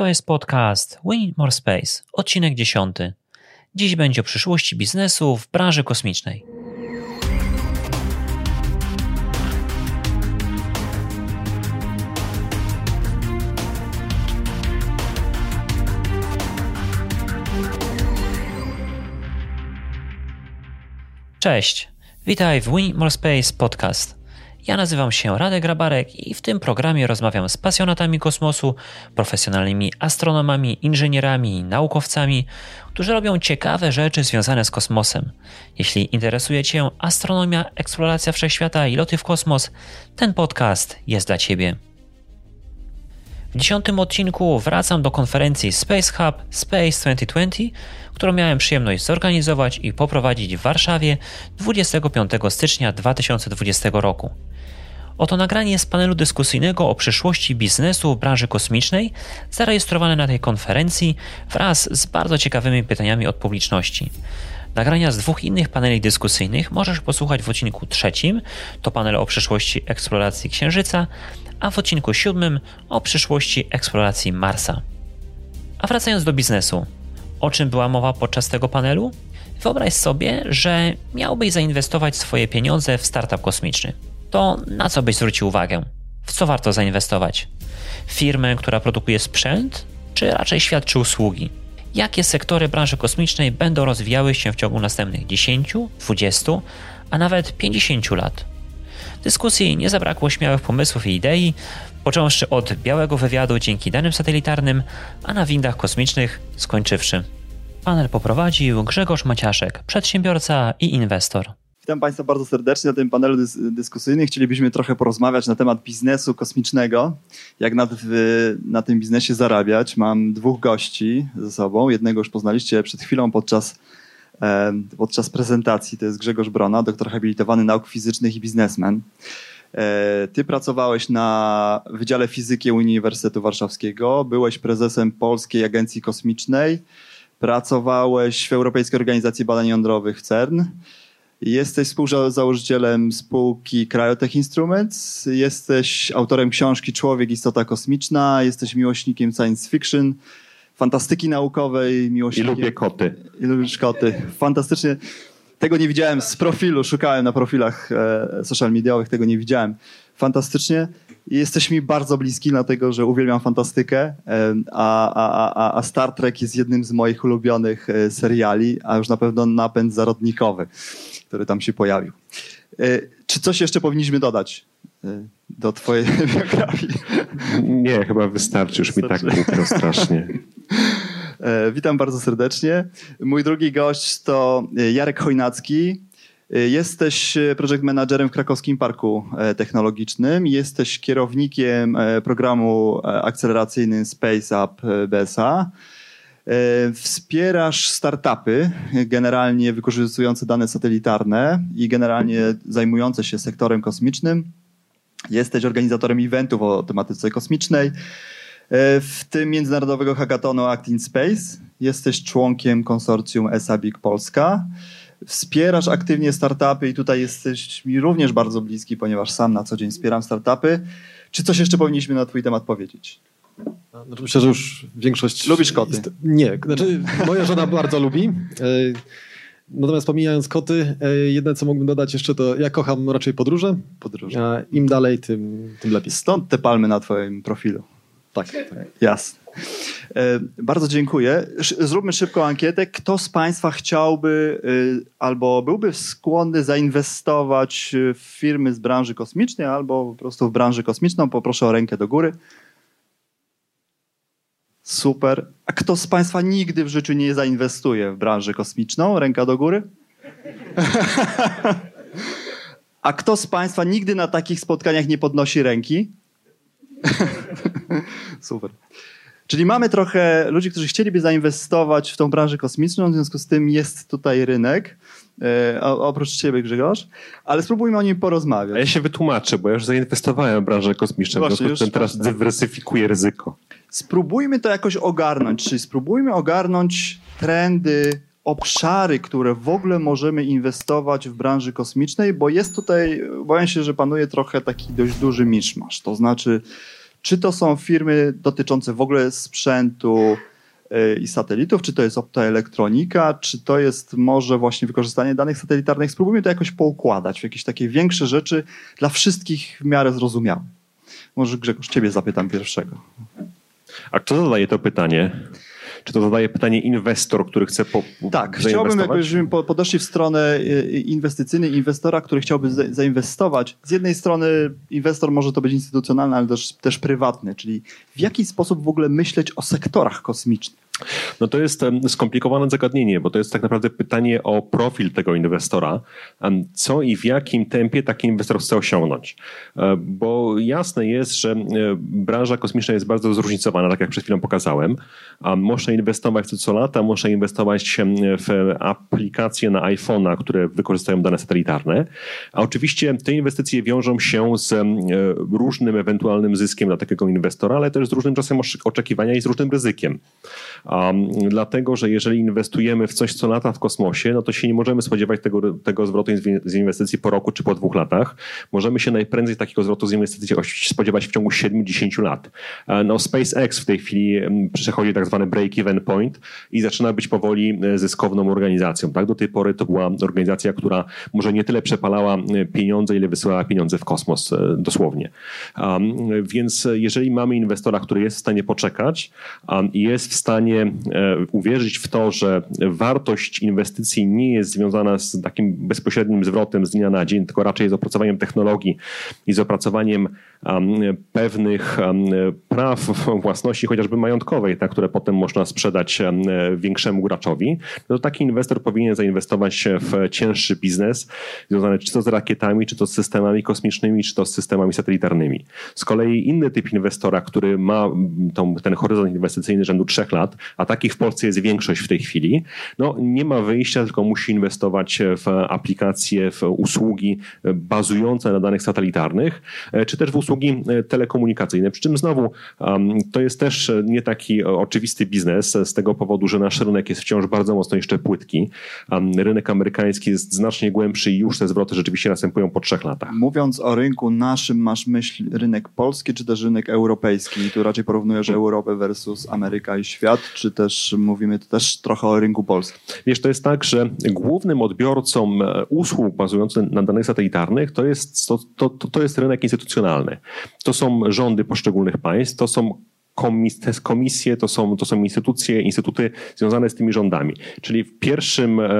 To jest podcast Win More Space, odcinek 10. Dziś będzie o przyszłości biznesu w branży kosmicznej. Cześć, witaj w Win More Space podcast. Ja nazywam się Radek Grabarek i w tym programie rozmawiam z pasjonatami kosmosu, profesjonalnymi astronomami, inżynierami, naukowcami, którzy robią ciekawe rzeczy związane z kosmosem. Jeśli interesuje Cię astronomia, eksploracja wszechświata i loty w kosmos, ten podcast jest dla Ciebie. W dziesiątym odcinku wracam do konferencji Space Hub Space 2020, którą miałem przyjemność zorganizować i poprowadzić w Warszawie 25 stycznia 2020 roku. Oto nagranie z panelu dyskusyjnego o przyszłości biznesu w branży kosmicznej, zarejestrowane na tej konferencji wraz z bardzo ciekawymi pytaniami od publiczności. Nagrania z dwóch innych paneli dyskusyjnych możesz posłuchać w odcinku trzecim, to panel o przyszłości eksploracji Księżyca, a w odcinku siódmym o przyszłości eksploracji Marsa. A wracając do biznesu, o czym była mowa podczas tego panelu? Wyobraź sobie, że miałbyś zainwestować swoje pieniądze w startup kosmiczny. To na co byś zwrócił uwagę? W co warto zainwestować? Firmę, która produkuje sprzęt, czy raczej świadczy usługi? Jakie sektory branży kosmicznej będą rozwijały się w ciągu następnych 10, 20, a nawet 50 lat? Dyskusji nie zabrakło śmiałych pomysłów i idei, począwszy od białego wywiadu dzięki danym satelitarnym, a na windach kosmicznych skończywszy. Panel poprowadził Grzegorz Maciaszek, przedsiębiorca i inwestor. Witam Państwa bardzo serdecznie na tym panelu dys dyskusyjnym. Chcielibyśmy trochę porozmawiać na temat biznesu kosmicznego, jak na, na tym biznesie zarabiać. Mam dwóch gości ze sobą. Jednego już poznaliście przed chwilą podczas, e, podczas prezentacji. To jest Grzegorz Brona, doktor habilitowany nauk fizycznych i biznesmen. E, ty pracowałeś na Wydziale Fizyki Uniwersytetu Warszawskiego, byłeś prezesem Polskiej Agencji Kosmicznej, pracowałeś w Europejskiej Organizacji Badań Jądrowych CERN, jesteś współzałożycielem spółki Cryotech Instruments, jesteś autorem książki Człowiek, istota kosmiczna, jesteś miłośnikiem science fiction, fantastyki naukowej, miłośnikiem... I lubię koty. I lubisz koty. Fantastycznie. Tego nie widziałem z profilu, szukałem na profilach e, social mediowych, tego nie widziałem. Fantastycznie. Jesteś mi bardzo bliski, dlatego że uwielbiam fantastykę, e, a, a, a Star Trek jest jednym z moich ulubionych e, seriali, a już na pewno napęd zarodnikowy, który tam się pojawił. Czy coś jeszcze powinniśmy dodać do twojej biografii? Nie, chyba wystarczy, już wystarczy. mi tak głupio strasznie. E, witam bardzo serdecznie. Mój drugi gość to e, Jarek Chojnacki. E, jesteś project managerem w Krakowskim Parku Technologicznym. Jesteś kierownikiem programu akceleracyjnym Space Up BSA. Wspierasz startupy, generalnie wykorzystujące dane satelitarne i generalnie zajmujące się sektorem kosmicznym. Jesteś organizatorem eventów o tematyce kosmicznej. E, w tym międzynarodowego hackathonu Act in Space. Jesteś członkiem konsorcjum ESABIC Polska. Wspierasz aktywnie startupy i tutaj jesteś mi również bardzo bliski, ponieważ sam na co dzień wspieram startupy. Czy coś jeszcze powinniśmy na twój temat powiedzieć? Znaczy myślę, że już większość... Lubisz koty? Jest... Nie, znaczy moja żona bardzo lubi. E, natomiast pomijając koty, e, jedne co mógłbym dodać jeszcze to ja kocham raczej podróże. Podróże. Im dalej, tym, tym lepiej. Stąd te palmy na twoim profilu. Tak, jasne. E, bardzo dziękuję. Zróbmy szybką ankietę. Kto z Państwa chciałby albo byłby skłonny zainwestować w firmy z branży kosmicznej, albo po prostu w branży kosmiczną? Poproszę o rękę do góry. Super. A kto z Państwa nigdy w życiu nie zainwestuje w branżę kosmiczną? Ręka do góry. A kto z Państwa nigdy na takich spotkaniach nie podnosi ręki? Super. Czyli mamy trochę ludzi, którzy chcieliby zainwestować w tą branżę kosmiczną, w związku z tym jest tutaj rynek. E, oprócz ciebie, Grzegorz, ale spróbujmy o nim porozmawiać. A ja się wytłumaczę, bo ja już zainwestowałem w branżę kosmiczną, Właśnie, teraz dywersyfikuję ryzyko. Spróbujmy to jakoś ogarnąć, czyli spróbujmy ogarnąć trendy, obszary, które w ogóle możemy inwestować w branży kosmicznej, bo jest tutaj, boję się, że panuje trochę taki dość duży miszmasz. To znaczy, Czy to są firmy dotyczące w ogóle sprzętu i satelitów, czy to jest optoelektronika, czy to jest może właśnie wykorzystanie danych satelitarnych. Spróbujmy to jakoś poukładać w jakieś takie większe rzeczy dla wszystkich w miarę zrozumiałe. Może Grzegorz, ciebie zapytam pierwszego. A kto zadaje to pytanie? Czy to zadaje pytanie inwestor, który chce po, Tak, chciałbym, jakbyśmy podeszli w stronę y, inwestycyjnej inwestora, który chciałby zainwestować. Z jednej strony inwestor może to być instytucjonalny, ale też, też prywatny, czyli w jaki sposób w ogóle myśleć o sektorach kosmicznych. No to jest skomplikowane zagadnienie, bo to jest tak naprawdę pytanie o profil tego inwestora. Co i w jakim tempie taki inwestor chce osiągnąć? E, bo jasne jest, że e, branża kosmiczna jest bardzo zróżnicowana, tak jak przed chwilą pokazałem. Można inwestować co, co lata, można inwestować w aplikacje na iPhone'a, które wykorzystają dane satelitarne. A oczywiście te inwestycje wiążą się z e, różnym ewentualnym zyskiem dla takiego inwestora, ale też z różnym czasem oczekiwania i z różnym ryzykiem. Um, dlatego, że jeżeli inwestujemy w coś co lata w kosmosie, no to się nie możemy spodziewać tego, tego zwrotu z inwestycji po roku czy po dwóch latach. Możemy się najprędzej takiego zwrotu z inwestycji spodziewać w ciągu 7-10 lat. E, no, SpaceX w tej chwili przechodzi tak zwany break-even point i zaczyna być powoli e, zyskowną organizacją. Tak? Do tej pory to była organizacja, która może nie tyle przepalała e, pieniądze, ile wysyłała pieniądze w kosmos, dosłownie. Um, więc jeżeli mamy inwestora, który jest w stanie poczekać um, jest w stanie E, uwierzyć w to, że wartość inwestycji nie jest związana z takim bezpośrednim zwrotem z dnia na dzień, tylko raczej z opracowaniem technologii i z opracowaniem pewnych praw własności, chociażby majątkowej, tak, które potem można sprzedać większemu graczowi, no to taki inwestor powinien zainwestować w cięższy biznes związany czy to z rakietami, czy to z systemami kosmicznymi, czy to z systemami satelitarnymi. Z kolei inny typ inwestora, który ma tą, ten horyzont inwestycyjny rzędu trzech lat, a takich w Polsce jest większość w tej chwili, no nie ma wyjścia, tylko musi inwestować w aplikacje, w usługi bazujące na danych satelitarnych, e, czy też w usługi e, telekomunikacyjne. Przy czym znowu to jest też nie taki oczywisty biznes z tego powodu, że nasz rynek jest wciąż bardzo mocno jeszcze płytki. Rynek amerykański jest znacznie głębszy i już te zwroty rzeczywiście następują po trzech latach. Mówiąc o rynku naszym, masz myśl rynek polski czy też rynek europejski? Tu raczej porównujesz Europę versus Ameryka i świat, czy też mówimy też trochę o rynku polskim? Wiesz, to jest tak, że głównym odbiorcą e, usług bazujących na danych satelitarnych to jest, to, to, to jest rynek instytucjonalny. To są rządy poszczególnych państw, to są komis, te komisje to są, to są instytucje, instytuty związane z tymi rządami. Czyli pierwszym, e,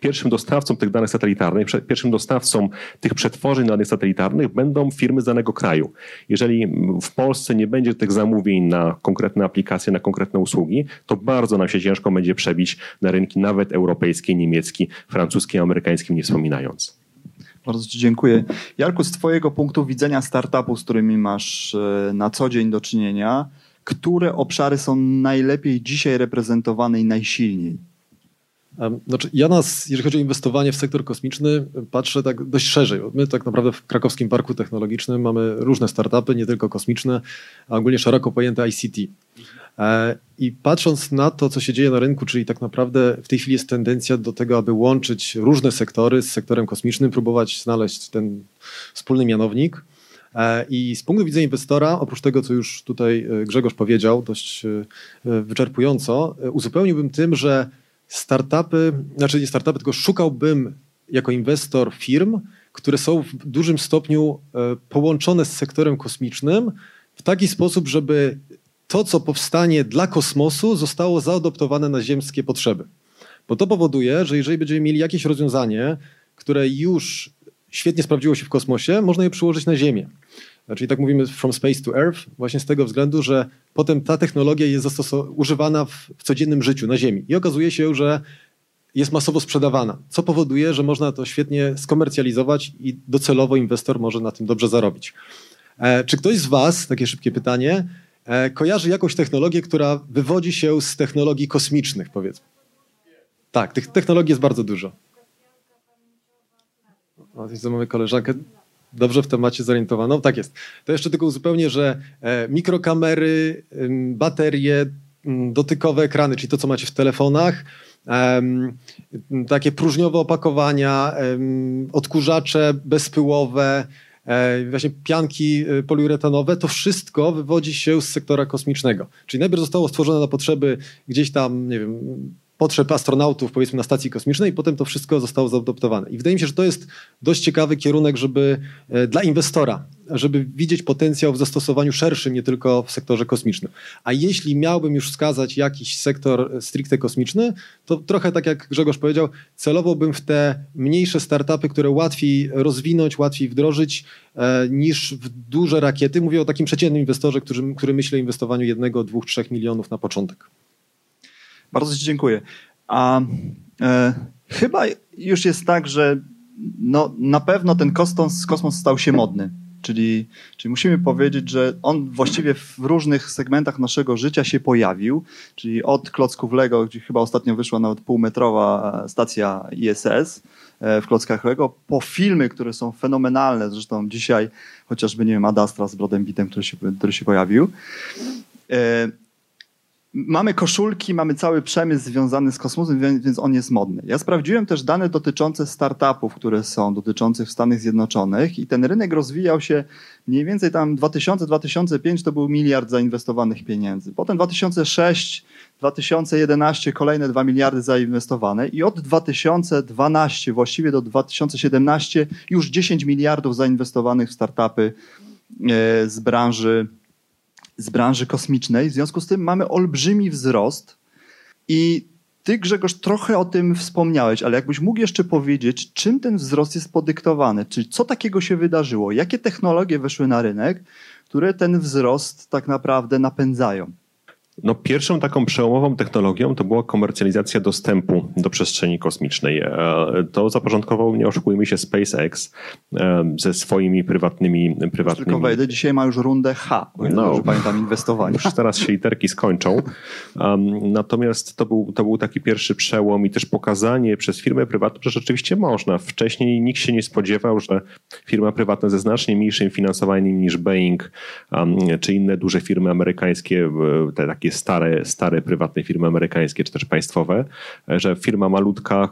pierwszym dostawcą tych danych satelitarnych, pierwszym dostawcą tych przetworzeń danych satelitarnych będą firmy z danego kraju. Jeżeli w Polsce nie będzie tych zamówień na konkretne aplikacje, na konkretne usługi, to bardzo nam się ciężko będzie przebić na rynki nawet europejskie, niemiecki, francuski, amerykański, nie wspominając. Bardzo Ci dziękuję. Jarku, z Twojego punktu widzenia startupu, z którymi masz e, na co dzień do czynienia, które obszary są najlepiej dzisiaj reprezentowane i najsilniej? Znaczy, ja nas, jeżeli chodzi o inwestowanie w sektor kosmiczny, patrzę tak dość szerzej. My tak naprawdę w Krakowskim Parku Technologicznym mamy różne startupy, nie tylko kosmiczne, a ogólnie szeroko pojęte ICT. E, I patrząc na to, co się dzieje na rynku, czyli tak naprawdę w tej chwili jest tendencja do tego, aby łączyć różne sektory z sektorem kosmicznym, próbować znaleźć ten wspólny mianownik. E, I z punktu widzenia inwestora, oprócz tego, co już tutaj e, Grzegorz powiedział dość wyczerpująco, uzupełniłbym tym, że startupy, znaczy nie startupy, tylko szukałbym jako inwestor firm, które są w dużym stopniu połączone z sektorem kosmicznym w taki sposób, żeby to, co powstanie dla kosmosu, zostało zaadoptowane na ziemskie potrzeby. Bo to powoduje, że jeżeli będziemy mieli jakieś rozwiązanie, które już świetnie sprawdziło się w kosmosie, można je przyłożyć na Ziemię. Czyli tak mówimy from space to earth, właśnie z tego względu, że potem ta technologia jest używana w, codziennym życiu na Ziemi. I okazuje się, że jest masowo sprzedawana, co powoduje, że można to świetnie skomercjalizować i docelowo inwestor może na tym dobrze zarobić. E, czy ktoś z Was, takie szybkie pytanie, E, kojarzy jakąś technologię, która wywodzi się z technologii kosmicznych, powiedzmy. Tak, tych technologii jest bardzo dużo. O, mamy koleżankę dobrze w temacie zorientowaną. Tak jest. To jeszcze tylko uzupełnię, że e, mikrokamery, baterie, dotykowe ekrany, czyli to, co macie w telefonach, takie próżniowe opakowania, odkurzacze bezpyłowe, e, właśnie pianki e, poliuretanowe, to wszystko wywodzi się z sektora kosmicznego. Czyli najpierw zostało stworzone na potrzeby gdzieś tam, nie wiem, potrzeb astronautów, powiedzmy, na stacji kosmicznej, i potem to wszystko zostało zaadoptowane. I wydaje mi się, że to jest dość ciekawy kierunek, żeby e, dla inwestora, żeby widzieć potencjał w zastosowaniu szerszym, nie tylko w sektorze kosmicznym. A jeśli miałbym już wskazać jakiś sektor stricte kosmiczny, to trochę tak jak Grzegorz powiedział, celowałbym w te mniejsze startupy, które łatwiej rozwinąć, łatwiej wdrożyć e, niż w duże rakiety. Mówię o takim przeciętnym inwestorze, który, który myśli o inwestowaniu jednego, dwóch, trzech milionów na początek. Bardzo Ci dziękuję. A e, chyba już jest tak, że no, na pewno ten kosmos, kosmos stał się modny. Czyli, czyli musimy powiedzieć, że on właściwie w różnych segmentach naszego życia się pojawił, czyli od klocków Lego, gdzie chyba ostatnio wyszła nawet półmetrowa stacja ISS e, w klockach Lego, po filmy, które są fenomenalne, zresztą dzisiaj chociażby, nie wiem, Adastra z Brodem Bitem, który się, który się pojawił. Mamy koszulki, mamy cały przemysł związany z kosmosem, więc on jest modny. Ja sprawdziłem też dane dotyczące startupów, które są dotyczących Stanów Zjednoczonych i ten rynek rozwijał się mniej więcej tam 2000-2005 to był miliard zainwestowanych pieniędzy. Potem 2006 2011 kolejne 2 miliardy zainwestowane i od 2012 właściwie do 2017 już 10 miliardów zainwestowanych w startupy e, z branży z branży kosmicznej. W związku z tym mamy olbrzymi wzrost i ty, Grzegorz, trochę o tym wspomniałeś, ale jakbyś mógł jeszcze powiedzieć, czym ten wzrost jest podyktowany? Czyli co takiego się wydarzyło? Jakie technologie weszły na rynek, które ten wzrost tak naprawdę napędzają? No, pierwszą taką przełomową technologią to była komercjalizacja dostępu do przestrzeni kosmicznej. E, to zapoczątkował, nie oszukujmy się, SpaceX e, ze swoimi prywatnymi... prywatnymi... Tylko wejdę, dzisiaj ma już rundę H, no, już pamiętam inwestowanie. Już teraz się literki skończą. Natomiast to był, to był taki pierwszy przełom i też pokazanie przez firmę prywatną, że rzeczywiście można. Wcześniej nikt się nie spodziewał, że firma prywatna ze znacznie mniejszym finansowaniem niż Boeing czy inne duże firmy amerykańskie, te takie takie stare, stare prywatne firmy amerykańskie czy też państwowe, że firma malutka,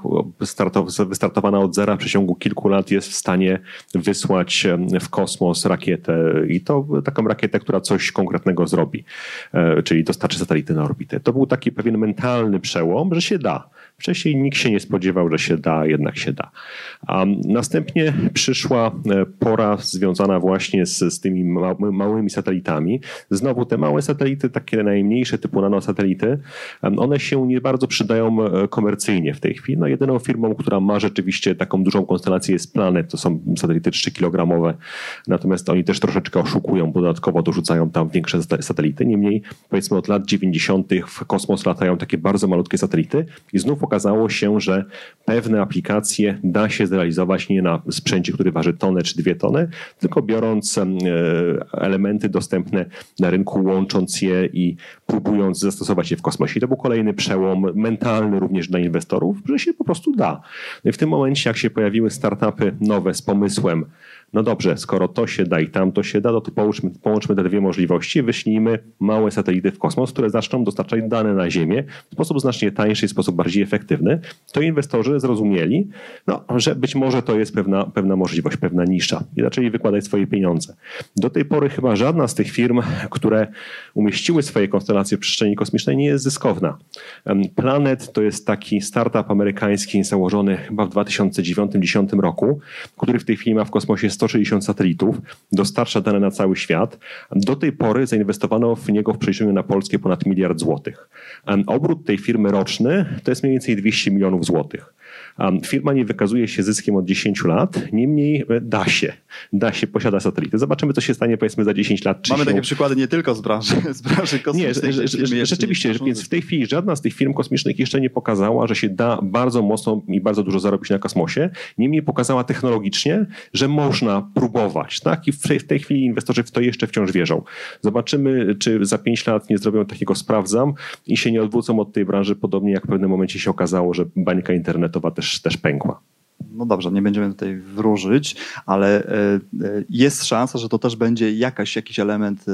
wystartowana od zera w przeciągu kilku lat jest w stanie wysłać w kosmos rakietę i to taką rakietę, która coś konkretnego zrobi, e, czyli dostarczy satelity na orbitę. To był taki pewien mentalny przełom, że się da. Wcześniej nikt się nie spodziewał, że się da, jednak się da. A następnie przyszła e, pora związana właśnie z, z tymi małymi satelitami. Znowu te małe satelity, takie najmniejsze typu nanosatelity, one się nie bardzo przydają e, komercyjnie w tej chwili. No jedyną firmą, która ma rzeczywiście taką dużą konstelację jest Planet, to są satelity 3-kilogramowe, natomiast oni też troszeczkę oszukują, bo dodatkowo dorzucają tam większe satelity. Niemniej powiedzmy od lat 90. w kosmos latają takie bardzo malutkie satelity i znów okazało się, że pewne aplikacje da się zrealizować nie na sprzęcie, który waży tonę czy dwie tony, tylko biorąc e, elementy dostępne na rynku, łącząc je i próbując zastosować je w kosmosie. I to był kolejny przełom mentalny również dla inwestorów, że się po prostu da. No I w tym momencie, jak się pojawiły startupy nowe z pomysłem, no dobrze, skoro to się da i tam to się da, no to połączmy, połączmy te dwie możliwości, wyślijmy małe satelity w kosmos, które zaczną dostarczać dane na Ziemię w sposób znacznie tańszy i w sposób bardziej efektywny. To inwestorzy zrozumieli, no, że być może to jest pewna, pewna możliwość, pewna nisza i zaczęli wykładać swoje pieniądze. Do tej pory chyba żadna z tych firm, które umieściły swoje konstelacje w przestrzeni kosmicznej nie jest zyskowna. Planet to jest taki startup amerykański założony chyba w 2009-2010 roku, który w tej chwili ma w kosmosie 100 160 satelitów, dostarcza dane na cały świat. Do tej pory zainwestowano w niego w przeliczeniu na polskie ponad miliard złotych. Obrót tej firmy roczny to jest mniej więcej 200 milionów złotych. Firma nie wykazuje się zyskiem od 10 lat, niemniej e, da się. Da się, posiada satelity. Zobaczymy, co się stanie powiedzmy za 10 lat. Mamy się... takie przykłady nie tylko z branży, z branży kosmicznej. Nie, rzeczywiście, więc w tej chwili żadna z tych firm kosmicznych jeszcze nie pokazała, że się da bardzo mocno i bardzo dużo zarobić na kosmosie. Niemniej pokazała technologicznie, że można próbować. Tak? I w tej chwili inwestorzy w to jeszcze wciąż wierzą. Zobaczymy, czy za 5 lat nie zrobią takiego sprawdzam i się nie odwrócą od tej branży, podobnie jak w pewnym momencie się okazało, że bańka internetowa też, też pękła. No dobrze, nie będziemy tutaj wróżyć, ale e, jest szansa, że to też będzie jakaś, jakiś element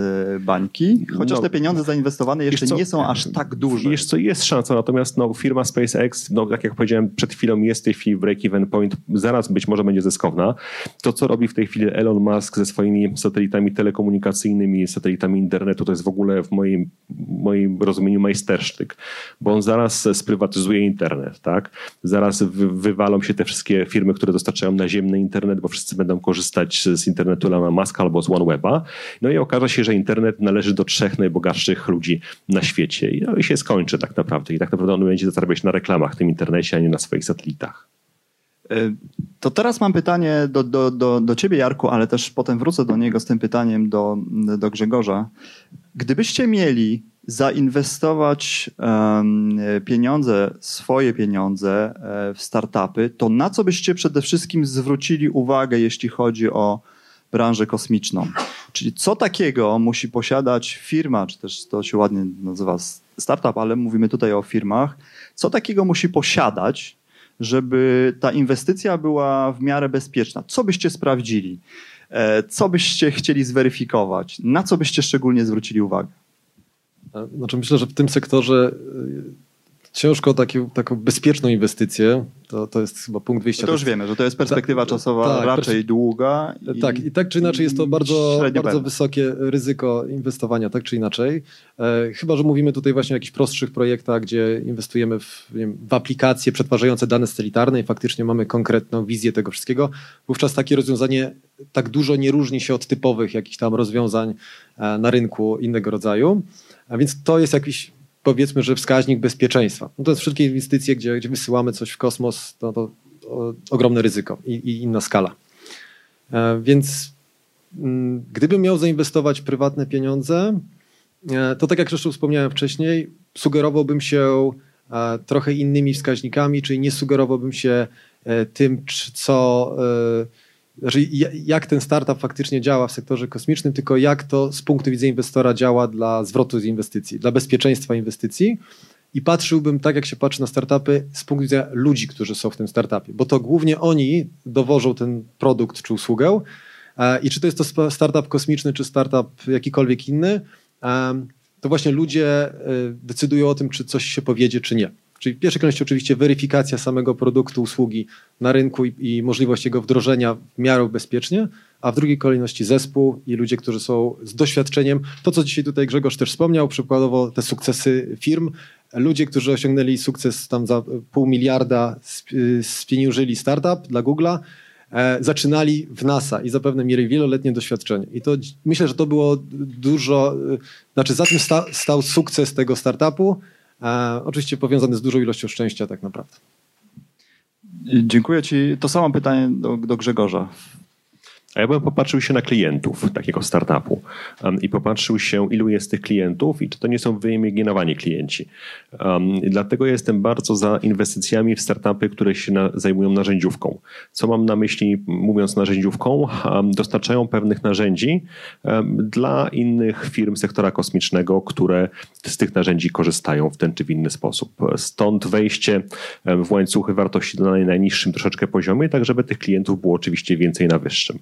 bańki, chociaż no, te pieniądze zainwestowane jeszcze co, nie są aż tak duże. Jeszcze co, jest szansa, natomiast no, firma SpaceX, no, tak jak powiedziałem przed chwilą, jest w tej chwili break-even point, zaraz być może będzie zyskowna. To, co robi w tej chwili Elon Musk ze swoimi satelitami telekomunikacyjnymi, satelitami internetu, to jest w ogóle w moim, moim rozumieniu majstersztyk, bo on zaraz sprywatyzuje internet, tak? Zaraz wywalą się te wszystkie firmy, które dostarczają naziemny internet, bo wszyscy będą korzystać z internetu Elona Muska albo z OneWeba. No i okaże się, że internet należy do trzech najbogatszych ludzi na świecie. I, no i się skończy tak naprawdę. I tak naprawdę on będzie zarabiać na reklamach w tym internecie, a nie na swoich satelitach. E, to teraz mam pytanie do, do, do, do ciebie, Jarku, ale też potem wrócę do niego z tym pytaniem do, do Grzegorza. Gdybyście mieli zainwestować pieniądze, swoje pieniądze e, w startupy, to na co byście przede wszystkim zwrócili uwagę, jeśli chodzi o branżę kosmiczną? Czyli co takiego musi posiadać firma, czy też to się ładnie nazywa startup, ale mówimy tutaj o firmach, co takiego musi posiadać, żeby ta inwestycja była w miarę bezpieczna? Co byście sprawdzili? E, co byście chcieli zweryfikować? Na co byście szczególnie zwrócili uwagę? Znaczy myślę, że w tym sektorze ciężko taki, taką bezpieczną inwestycję, to, to jest chyba punkt wyjścia. To już wiemy, że to jest perspektywa ta, czasowa tak, raczej długa. I, tak, i tak czy inaczej jest to bardzo, bardzo wysokie ryzyko inwestowania, tak czy inaczej. E, chyba, że mówimy tutaj właśnie o jakichś prostszych projektach, gdzie inwestujemy w, wiem, w aplikacje przetwarzające dane satelitarne i faktycznie mamy konkretną wizję tego wszystkiego. Wówczas takie rozwiązanie tak dużo nie różni się od typowych jakichś tam rozwiązań e, na rynku innego rodzaju. A więc to jest jakiś powiedzmy, że wskaźnik bezpieczeństwa. No to jest wszystkie inwestycje, gdzie, gdzie wysyłamy coś w kosmos, to, to o, ogromne ryzyko i, i, inna skala. E, więc m, mm, gdybym miał zainwestować prywatne pieniądze, e, to tak jak zresztą wspomniałem wcześniej, sugerowałbym się e, trochę innymi wskaźnikami, czyli nie sugerowałbym się e, tym, co e, znaczy jak ten startup faktycznie działa w sektorze kosmicznym, tylko jak to z punktu widzenia inwestora działa dla zwrotu z inwestycji, dla bezpieczeństwa inwestycji. I patrzyłbym tak, jak się patrzy na startupy, z punktu widzenia ludzi, którzy są w tym startupie, bo to głównie oni dowożą ten produkt czy usługę. E, I czy to jest to startup kosmiczny, czy startup jakikolwiek inny, to właśnie ludzie e, decydują o tym, czy coś się powiedzie, czy nie. Czyli w pierwszej kolejności oczywiście weryfikacja samego produktu, usługi na rynku i, i możliwość jego wdrożenia w miarę bezpiecznie, a w drugiej kolejności zespół i ludzie, którzy są z doświadczeniem. To, co dzisiaj tutaj Grzegorz też wspomniał, przykładowo te sukcesy firm, ludzie, którzy osiągnęli sukces tam za pół miliarda, spieniężyli startup dla Google'a, e, zaczynali w NASA i zapewne mieli wieloletnie doświadczenie. I to myślę, że to było dużo, e, znaczy za tym sta, stał sukces tego startupu, E, oczywiście powiązany z dużą ilością szczęścia tak naprawdę. Dziękuję Ci. To samo pytanie do, do Grzegorza. A ja bym popatrzył się na klientów takiego startupu um, i popatrzył się, ilu jest tych klientów i czy to nie są wyimaginowani klienci. Um, dlatego jestem bardzo za inwestycjami w startupy, które się na, zajmują narzędziówką. Co mam na myśli mówiąc narzędziówką? Um, dostarczają pewnych narzędzi dla innych firm sektora kosmicznego, które z tych narzędzi korzystają w ten czy w inny sposób. Stąd wejście w łańcuchy wartości na najniższym troszeczkę poziomie, tak żeby tych klientów było oczywiście więcej na wyższym.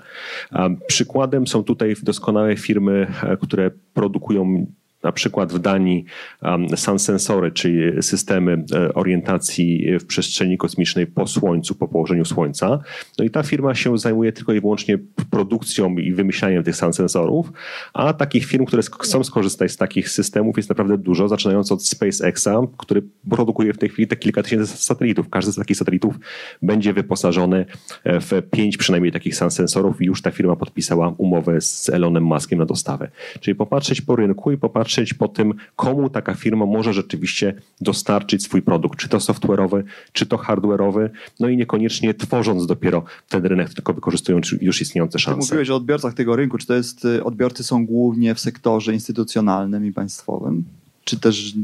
Przykładem są tutaj doskonałe firmy, e, które produkują na przykład w Danii um, sun sensory, czyli systemy e, orientacji w przestrzeni kosmicznej po Słońcu, po położeniu Słońca. No i ta firma się zajmuje tylko i wyłącznie produkcją i wymyślaniem tych sun sensorów, a takich firm, które chcą skorzystać z takich systemów jest naprawdę dużo, zaczynając od SpaceXa, który produkuje w tej chwili te kilka tysięcy satelitów. Każdy z takich satelitów będzie wyposażony e, w pięć przynajmniej takich sun sensorów i już ta firma podpisała umowę z Elonem Muskiem na dostawę. Czyli popatrzeć po rynku i popatrzeć patrzeć po tym, komu taka firma może rzeczywiście dostarczyć swój produkt, czy to software'owy, czy to hardware'owy, no i niekoniecznie tworząc dopiero ten rynek, tylko wykorzystując już istniejące szanse. Ty mówiłeś o odbiorcach tego rynku. Czy to jest, y, odbiorcy są głównie w sektorze instytucjonalnym i państwowym, czy też,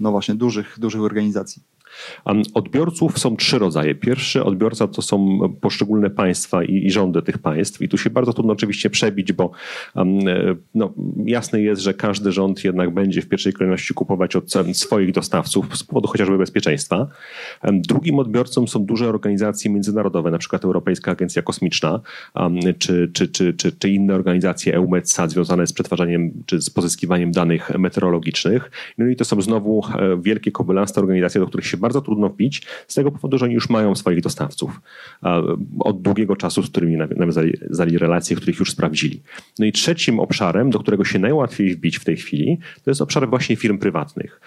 no właśnie, dużych, dużych organizacji? Odbiorców są trzy rodzaje. Pierwszy odbiorca to są poszczególne państwa i, i rządy tych państw. I tu się bardzo trudno oczywiście przebić, bo no, jasne jest, że każdy rząd jednak będzie w pierwszej kolejności kupować od swoich dostawców z powodu chociażby bezpieczeństwa. Drugim odbiorcą są duże organizacje międzynarodowe, na przykład Europejska Agencja Kosmiczna, czy, czy, czy, czy, czy inne organizacje EUMETSAT związane z przetwarzaniem czy z pozyskiwaniem danych meteorologicznych. No i to są znowu e, wielkie kobylaste organizacje, do których się bardzo trudno wbić, z tego powodu, że oni już mają swoich dostawców od długiego czasu, z którymi nawiązali relacje, których już sprawdzili. No i trzecim obszarem, do którego się najłatwiej wbić w tej chwili, to jest obszar właśnie firm prywatnych.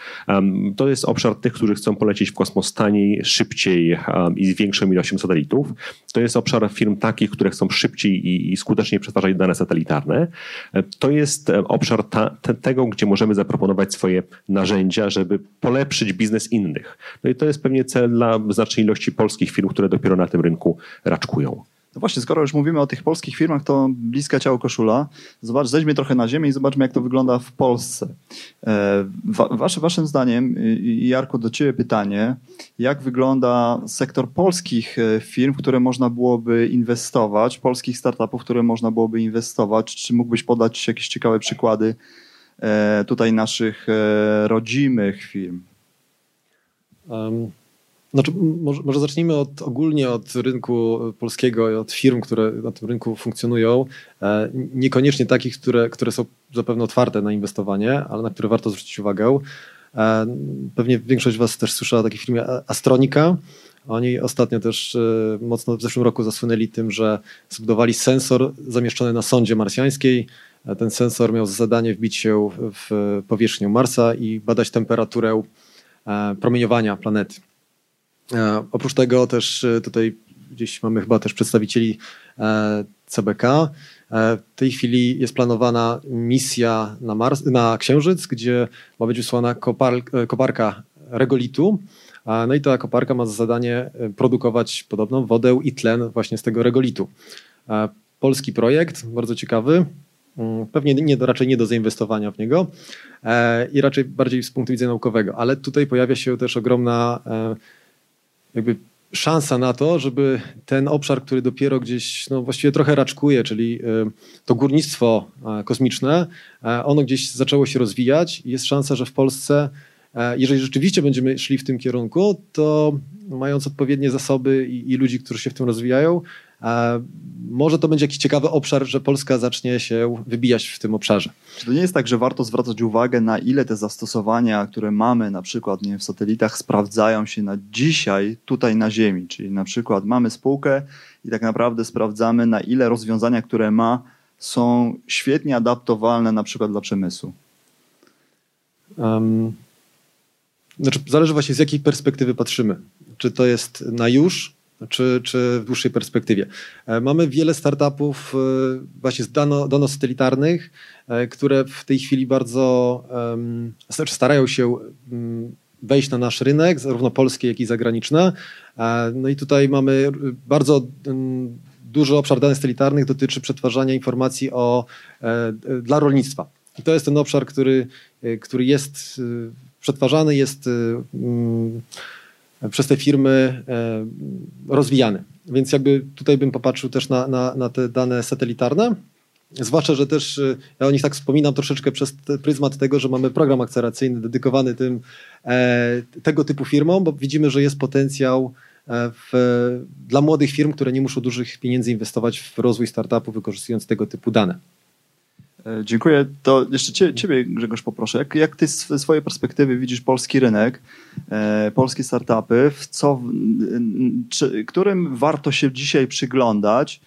To jest obszar tych, którzy chcą polecieć w kosmos taniej, szybciej i z większą ilością satelitów. To jest obszar firm takich, które chcą szybciej i, skuteczniej przetwarzać dane satelitarne. E, to jest e, obszar ta, te, tego, gdzie możemy zaproponować swoje narzędzia, żeby polepszyć biznes innych. No i to jest pewnie cel dla znacznej ilości polskich firm, które dopiero na tym rynku raczkują. No właśnie, skoro już mówimy o tych polskich firmach, to bliska ciało koszula. Zobacz, zejdźmy trochę na ziemię i zobaczmy, jak to wygląda w Polsce. E, wasze, waszym zdaniem, Jarku, do ciebie pytanie, jak wygląda sektor polskich e, firm, w które można byłoby inwestować, polskich startupów, w które można byłoby inwestować? Czy mógłbyś podać jakieś ciekawe przykłady e, tutaj naszych rodzimych firm? Znaczy, może, może zacznijmy od, ogólnie od rynku polskiego i od firm, które na tym rynku funkcjonują. E, niekoniecznie takich, które, które są zapewne otwarte na inwestowanie, ale na które warto zwrócić uwagę. E, pewnie większość z Was też słyszała o takiej firmie Astronika. Oni ostatnio też e, mocno w zeszłym roku zasłynęli tym, że zbudowali sensor zamieszczony na sondzie marsjańskiej. Ten sensor miał za zadanie wbić się w powierzchnię Marsa i badać temperaturę promieniowania planety. E, oprócz tego też e, tutaj gdzieś mamy chyba też przedstawicieli e, CBK. W tej chwili jest planowana misja na, Mars, na Księżyc, gdzie ma być wysłana kopar, koparka regolitu. No i ta koparka ma za zadanie produkować podobną wodę i tlen właśnie z tego regolitu. Polski projekt, bardzo ciekawy, pewnie nie, raczej nie do zainwestowania w niego i raczej bardziej z punktu widzenia naukowego, ale tutaj pojawia się też ogromna jakby szansa na to, żeby ten obszar, który dopiero gdzieś no właściwie trochę raczkuje, czyli e, to górnictwo e, kosmiczne, e, ono gdzieś zaczęło się rozwijać. I jest szansa, że w Polsce, jeżeli rzeczywiście będziemy szli w tym kierunku, to mając odpowiednie zasoby i, i ludzi, którzy się w tym rozwijają, może to będzie jakiś ciekawy obszar, że Polska zacznie się wybijać w tym obszarze. Czy to nie jest tak, że warto zwracać uwagę na ile te zastosowania, które mamy na przykład nie, w satelitach, sprawdzają się na dzisiaj tutaj na Ziemi? Czyli na przykład mamy spółkę i tak naprawdę sprawdzamy na ile rozwiązania, które ma, są świetnie adaptowalne na przykład dla przemysłu. Um, znaczy, zależy właśnie z jakiej perspektywy patrzymy. Czy to jest na już, czy, czy w dłuższej perspektywie. E, mamy wiele startupów e, właśnie dano, danosatelitarnych, e, które w tej chwili bardzo um, starają się wejść na nasz rynek, zarówno polski, jak i zagraniczny. No i tutaj mamy bardzo duży obszar danych satelitarnych dotyczy przetwarzania informacji o, dla rolnictwa. I to jest ten obszar, który, który jest przetwarzany, jest przez te firmy e, rozwijany. Więc jakby tutaj bym popatrzył też na, na, na te dane satelitarne. Zwłaszcza, że też e, ja o nich tak wspominam troszeczkę przez pryzmat tego, że mamy program akceleracyjny dedykowany tym e, tego typu firmom, bo widzimy, że jest potencjał w, dla młodych firm, które nie muszą dużych pieniędzy inwestować w rozwój startupu, wykorzystując tego typu dane. E, dziękuję. To jeszcze cie, Ciebie, Grzegorz, poproszę. Jak, jak Ty z swojej perspektywy widzisz polski rynek, e, polskie startupy, w co, czy, którym warto się dzisiaj przyglądać?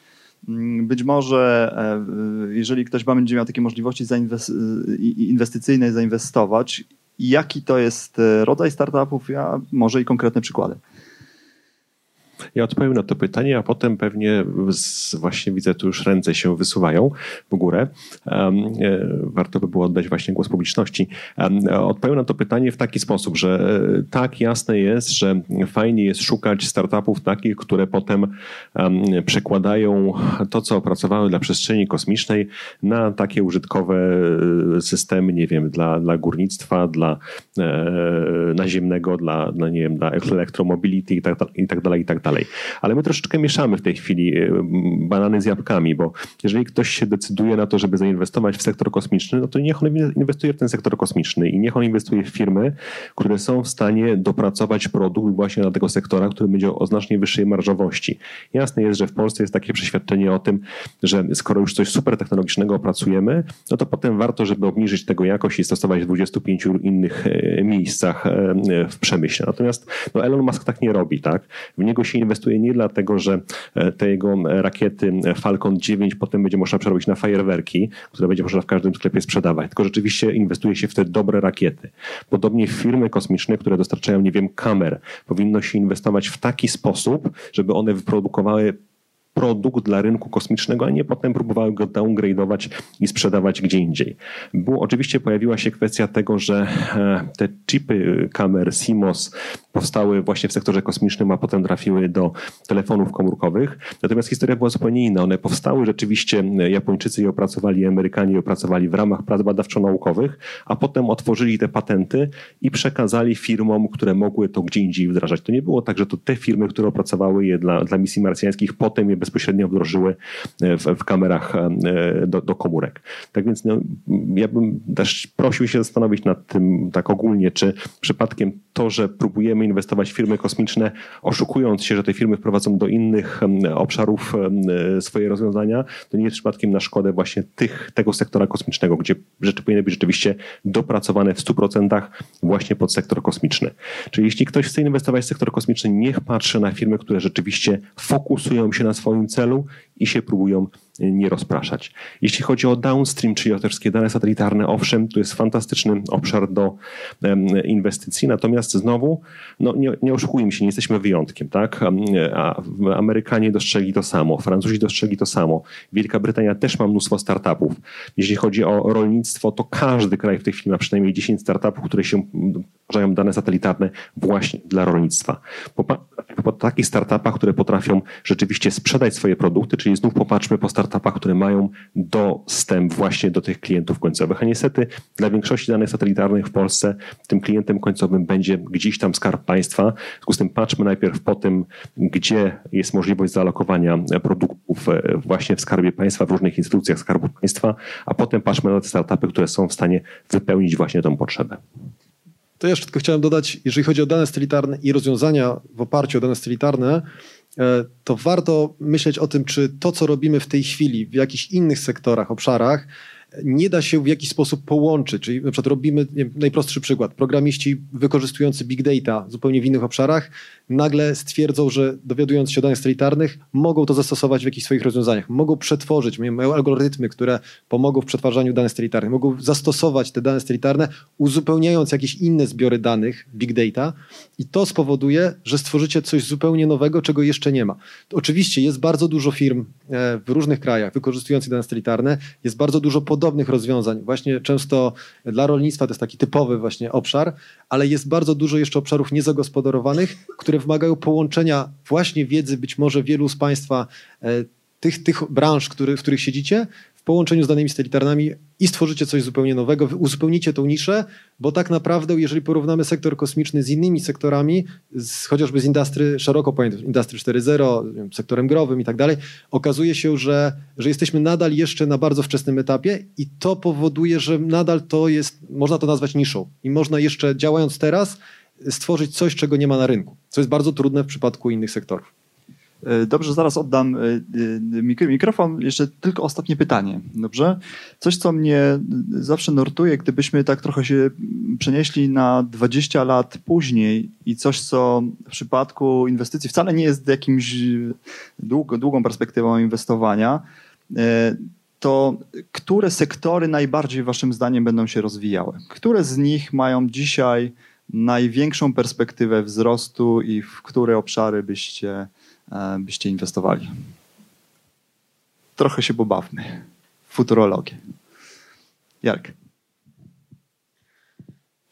Mm, być może, e, jeżeli ktoś będzie miał takie możliwości inwestycyjne zainwestować, jaki to jest rodzaj startupów, a może i konkretne przykłady? Ja odpowiem na to pytanie, a potem pewnie z, właśnie widzę, tu już ręce się wysuwają w górę. Um, warto by było oddać właśnie głos publiczności. Um, odpowiem na to pytanie w taki sposób, że tak jasne jest, że fajnie jest szukać startupów takich, które potem przekładają to, co opracowały dla przestrzeni kosmicznej na takie użytkowe systemy, nie wiem, dla, dla górnictwa, dla e, naziemnego, dla, dla, nie wiem, dla elektromobility i tak, tak dalej, i tak dalej. Ale my troszeczkę mieszamy w tej chwili e, banany z jabłkami, bo jeżeli ktoś się decyduje na to, żeby zainwestować w sektor kosmiczny, no to niech on inwestuje w ten sektor kosmiczny i niech on inwestuje w firmy, które są w stanie dopracować produkt właśnie dla tego sektora, który będzie o znacznie wyższej marżowości. Jasne jest, że w Polsce jest takie przeświadczenie o tym, że skoro już coś super technologicznego opracujemy, no to potem warto, żeby obniżyć tego jakość i stosować w 25 innych e, miejscach e, w przemyśle. Natomiast no Elon Musk tak nie robi, tak? W niego się inwestuje nie dlatego, że e, te jego rakiety Falcon 9 potem będzie można przerobić na fajerwerki, które będzie można w każdym sklepie sprzedawać, tylko rzeczywiście inwestuje się w te dobre rakiety. Podobnie firmy kosmiczne, które dostarczają, nie wiem, kamer, powinno się inwestować w taki sposób, żeby one wyprodukowały produkt dla rynku kosmicznego, a nie potem próbowały go downgrade'ować i sprzedawać gdzie indziej. Było, oczywiście pojawiła się kwestia tego, że e, te chipy kamer CMOS powstały właśnie w sektorze kosmicznym, a potem trafiły do telefonów komórkowych. Natomiast historia była zupełnie inna. One powstały rzeczywiście, Japończycy je opracowali, Amerykanie je opracowali w ramach prac badawczo-naukowych, a potem otworzyli te patenty i przekazali firmom, które mogły to gdzie indziej wdrażać. To nie było tak, że to te firmy, które opracowały je dla, dla misji marsjańskich, potem je bezpośrednio wdrożyły w, w kamerach e, do, do, komórek. Tak więc no, ja bym też prosił się zastanowić nad tym tak ogólnie, czy przypadkiem to, że próbujemy inwestować w firmy kosmiczne, oszukując się, że te firmy wprowadzą do innych obszarów swoje rozwiązania, to nie jest przypadkiem na szkodę właśnie tych, tego sektora kosmicznego, gdzie rzeczy powinny być rzeczywiście dopracowane w 100% właśnie pod sektor kosmiczny. Czyli jeśli ktoś chce inwestować w sektor kosmiczny, niech patrzy na firmy, które rzeczywiście fokusują się na swoim celu i się próbują nie rozpraszać. Jeśli chodzi o downstream, czyli autorskie dane satelitarne, owszem, to jest fantastyczny obszar do inwestycji, natomiast znowu, no nie, nie oszukujmy się, nie jesteśmy wyjątkiem, tak? A Amerykanie dostrzegli to samo, Francuzi dostrzegli to samo, Wielka Brytania też ma mnóstwo startupów. Jeśli chodzi o rolnictwo, to każdy kraj w tej chwili ma przynajmniej 10 startupów, które się stwarzają dane satelitarne właśnie dla rolnictwa. Po, po takich startupach, które potrafią rzeczywiście sprzedać swoje produkty, czyli znów popatrzmy po startupach, które mają dostęp właśnie do tych klientów końcowych. A niestety dla większości danych satelitarnych w Polsce tym klientem końcowym będzie gdzieś tam skarb państwa. W związku z tym patrzmy najpierw po tym, gdzie jest możliwość zaalokowania produktów e, właśnie w skarbie państwa, w różnych instytucjach skarbu państwa, a potem patrzmy na te startupy, które są w stanie wypełnić właśnie tą potrzebę. To jeszcze tylko chciałem dodać, jeżeli chodzi o dane stelitarne i rozwiązania w oparciu o dane stelitarne, e, to warto myśleć o tym, czy to, co robimy w tej chwili w jakichś innych sektorach, obszarach, nie da się w jakiś sposób połączyć. Czyli na przykład robimy, najprostszy przykład, programiści wykorzystujący big data zupełnie w innych obszarach, nagle stwierdzą, że dowiadując się o danych stelitarnych, mogą to zastosować w jakichś swoich rozwiązaniach. Mogą przetworzyć, mają algorytmy, które pomogą w przetwarzaniu danych stelitarnych. Mogą zastosować te dane stelitarne, uzupełniając jakieś inne zbiory danych, big data i to spowoduje, że stworzycie coś zupełnie nowego, czego jeszcze nie ma. Oczywiście jest bardzo dużo firm e, w różnych krajach wykorzystujących dane stelitarne, jest bardzo dużo podobnych rozwiązań. Właśnie często dla rolnictwa to jest taki typowy właśnie obszar, ale jest bardzo dużo jeszcze obszarów niezagospodarowanych, które wymagają połączenia właśnie wiedzy być może wielu z Państwa e, tych, tych branż, który, w których siedzicie, połączeniu z danymi satelitarnymi i stworzycie coś zupełnie nowego, uzupełnicie tą niszę, bo tak naprawdę, jeżeli porównamy sektor kosmiczny z innymi sektorami, z, chociażby z industry, szeroko pojętym, industry 4.0, sektorem growym i tak dalej, okazuje się, że, że jesteśmy nadal jeszcze na bardzo wczesnym etapie i to powoduje, że nadal to jest, można to nazwać niszą i można jeszcze działając teraz stworzyć coś, czego nie ma na rynku, co jest bardzo trudne w przypadku innych sektorów. E, dobrze, zaraz oddam e, mikrofon. Jeszcze tylko ostatnie pytanie. Dobrze? Coś, co mnie zawsze nurtuje, gdybyśmy tak trochę się przenieśli na 20 lat później i coś, co w przypadku inwestycji wcale nie jest jakimś dług, długą perspektywą inwestowania, e, to które sektory najbardziej Waszym zdaniem będą się rozwijały? Które z nich mają dzisiaj największą perspektywę wzrostu i w które obszary byście e, byście inwestowali? Trochę się pobawmy. Futurologię. Jarek.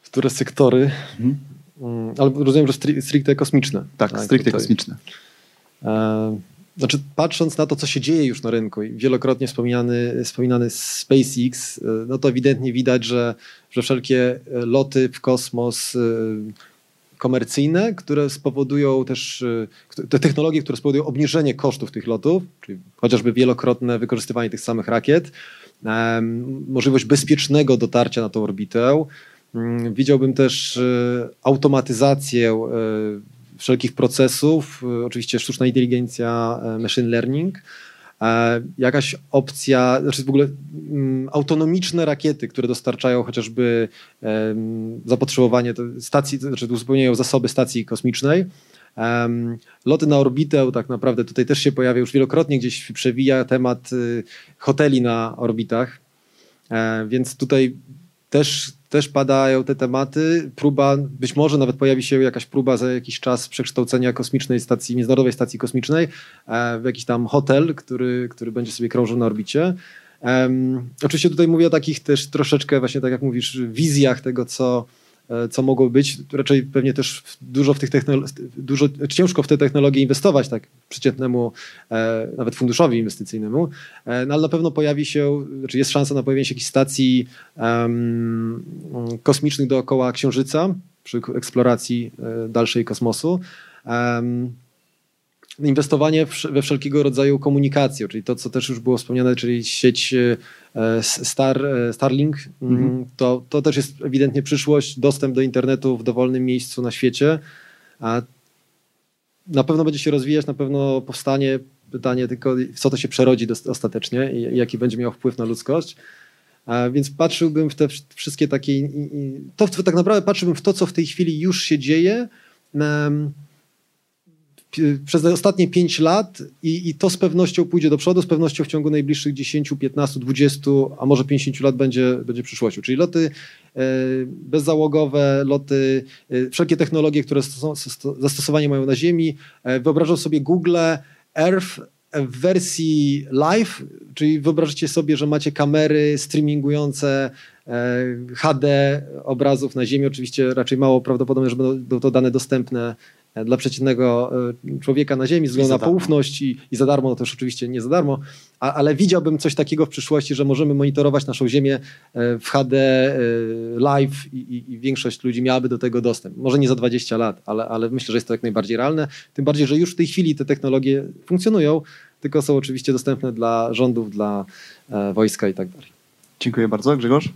W które sektory? Mhm. Mm, ale rozumiem, że stricte kosmiczne. Tak, tak stricte tutaj. kosmiczne. E, znaczy, patrząc na to, co się dzieje już na rynku i wielokrotnie wspominany, wspominany SpaceX, e, no to ewidentnie widać, że, że wszelkie loty w kosmos komercyjne, które spowodują też, te technologie, które spowodują obniżenie kosztów tych lotów, czyli chociażby wielokrotne wykorzystywanie tych samych rakiet, możliwość bezpiecznego dotarcia na tą orbitę. Mm, widziałbym też e, automatyzację e, wszelkich procesów, oczywiście sztuczna inteligencja, machine learning, jakaś opcja, znaczy w ogóle mm, autonomiczne rakiety, które dostarczają chociażby zapotrzebowanie stacji, znaczy uzupełniają zasoby stacji kosmicznej. Loty na orbitę, tak naprawdę tutaj też się pojawia już wielokrotnie, gdzieś przewija temat y, hoteli na orbitach, e, więc tutaj też, też padają te tematy. Próba, być może nawet pojawi się jakaś próba za jakiś czas przekształcenia kosmicznej stacji, międzynarodowej stacji kosmicznej e, w jakiś tam hotel, który, który będzie sobie krążył na orbicie. Um, oczywiście tutaj mówię o takich też troszeczkę właśnie tak jak mówisz, wizjach tego, co, co mogło być. Raczej pewnie też dużo w tych dużo ciężko w te technologie inwestować, tak przeciętnemu, e, nawet funduszowi inwestycyjnemu, e, no ale na pewno pojawi się, znaczy jest szansa na pojawienie się jakichś stacji um, kosmicznych dookoła Księżyca przy eksploracji dalszej kosmosu. Um, inwestowanie we wszelkiego rodzaju komunikację, czyli to, co też już było wspomniane, czyli sieć e, Star, e, Starlink, mm, mhm. to, to też jest ewidentnie przyszłość, dostęp do internetu w dowolnym miejscu na świecie. A na pewno będzie się rozwijać, na pewno powstanie pytanie tylko, co to się przerodzi ostatecznie i jaki będzie miał wpływ na ludzkość. Więc patrzyłbym w te wszystkie takie. To tak naprawdę patrzyłbym w to, co w tej chwili już się dzieje przez ostatnie 5 lat i, i, to z pewnością pójdzie do przodu, z pewnością w ciągu najbliższych 10, 15, 20, a może 50 lat będzie, będzie przyszłością. Czyli loty e, bezzałogowe, loty, e, wszelkie technologie, które zastosowanie mają na Ziemi. E, wyobrażam sobie Google Earth w wersji live, czyli wyobraźcie sobie, że macie kamery streamingujące HD obrazów na Ziemi. Oczywiście raczej mało prawdopodobne, że będą to dane dostępne dla przeciętnego e, człowieka na Ziemi, ze względu na poufność i, i za darmo, no też oczywiście nie za darmo, a, ale widziałbym coś takiego w przyszłości, że możemy monitorować naszą Ziemię e, w HD e, live i, i, i, większość ludzi miałaby do tego dostęp. Może nie za 20 lat, ale, ale myślę, że jest to jak najbardziej realne. Tym bardziej, że już w tej chwili te technologie funkcjonują, tylko są oczywiście dostępne dla rządów, dla wojska i tak dalej. Dziękuję bardzo. Grzegorz?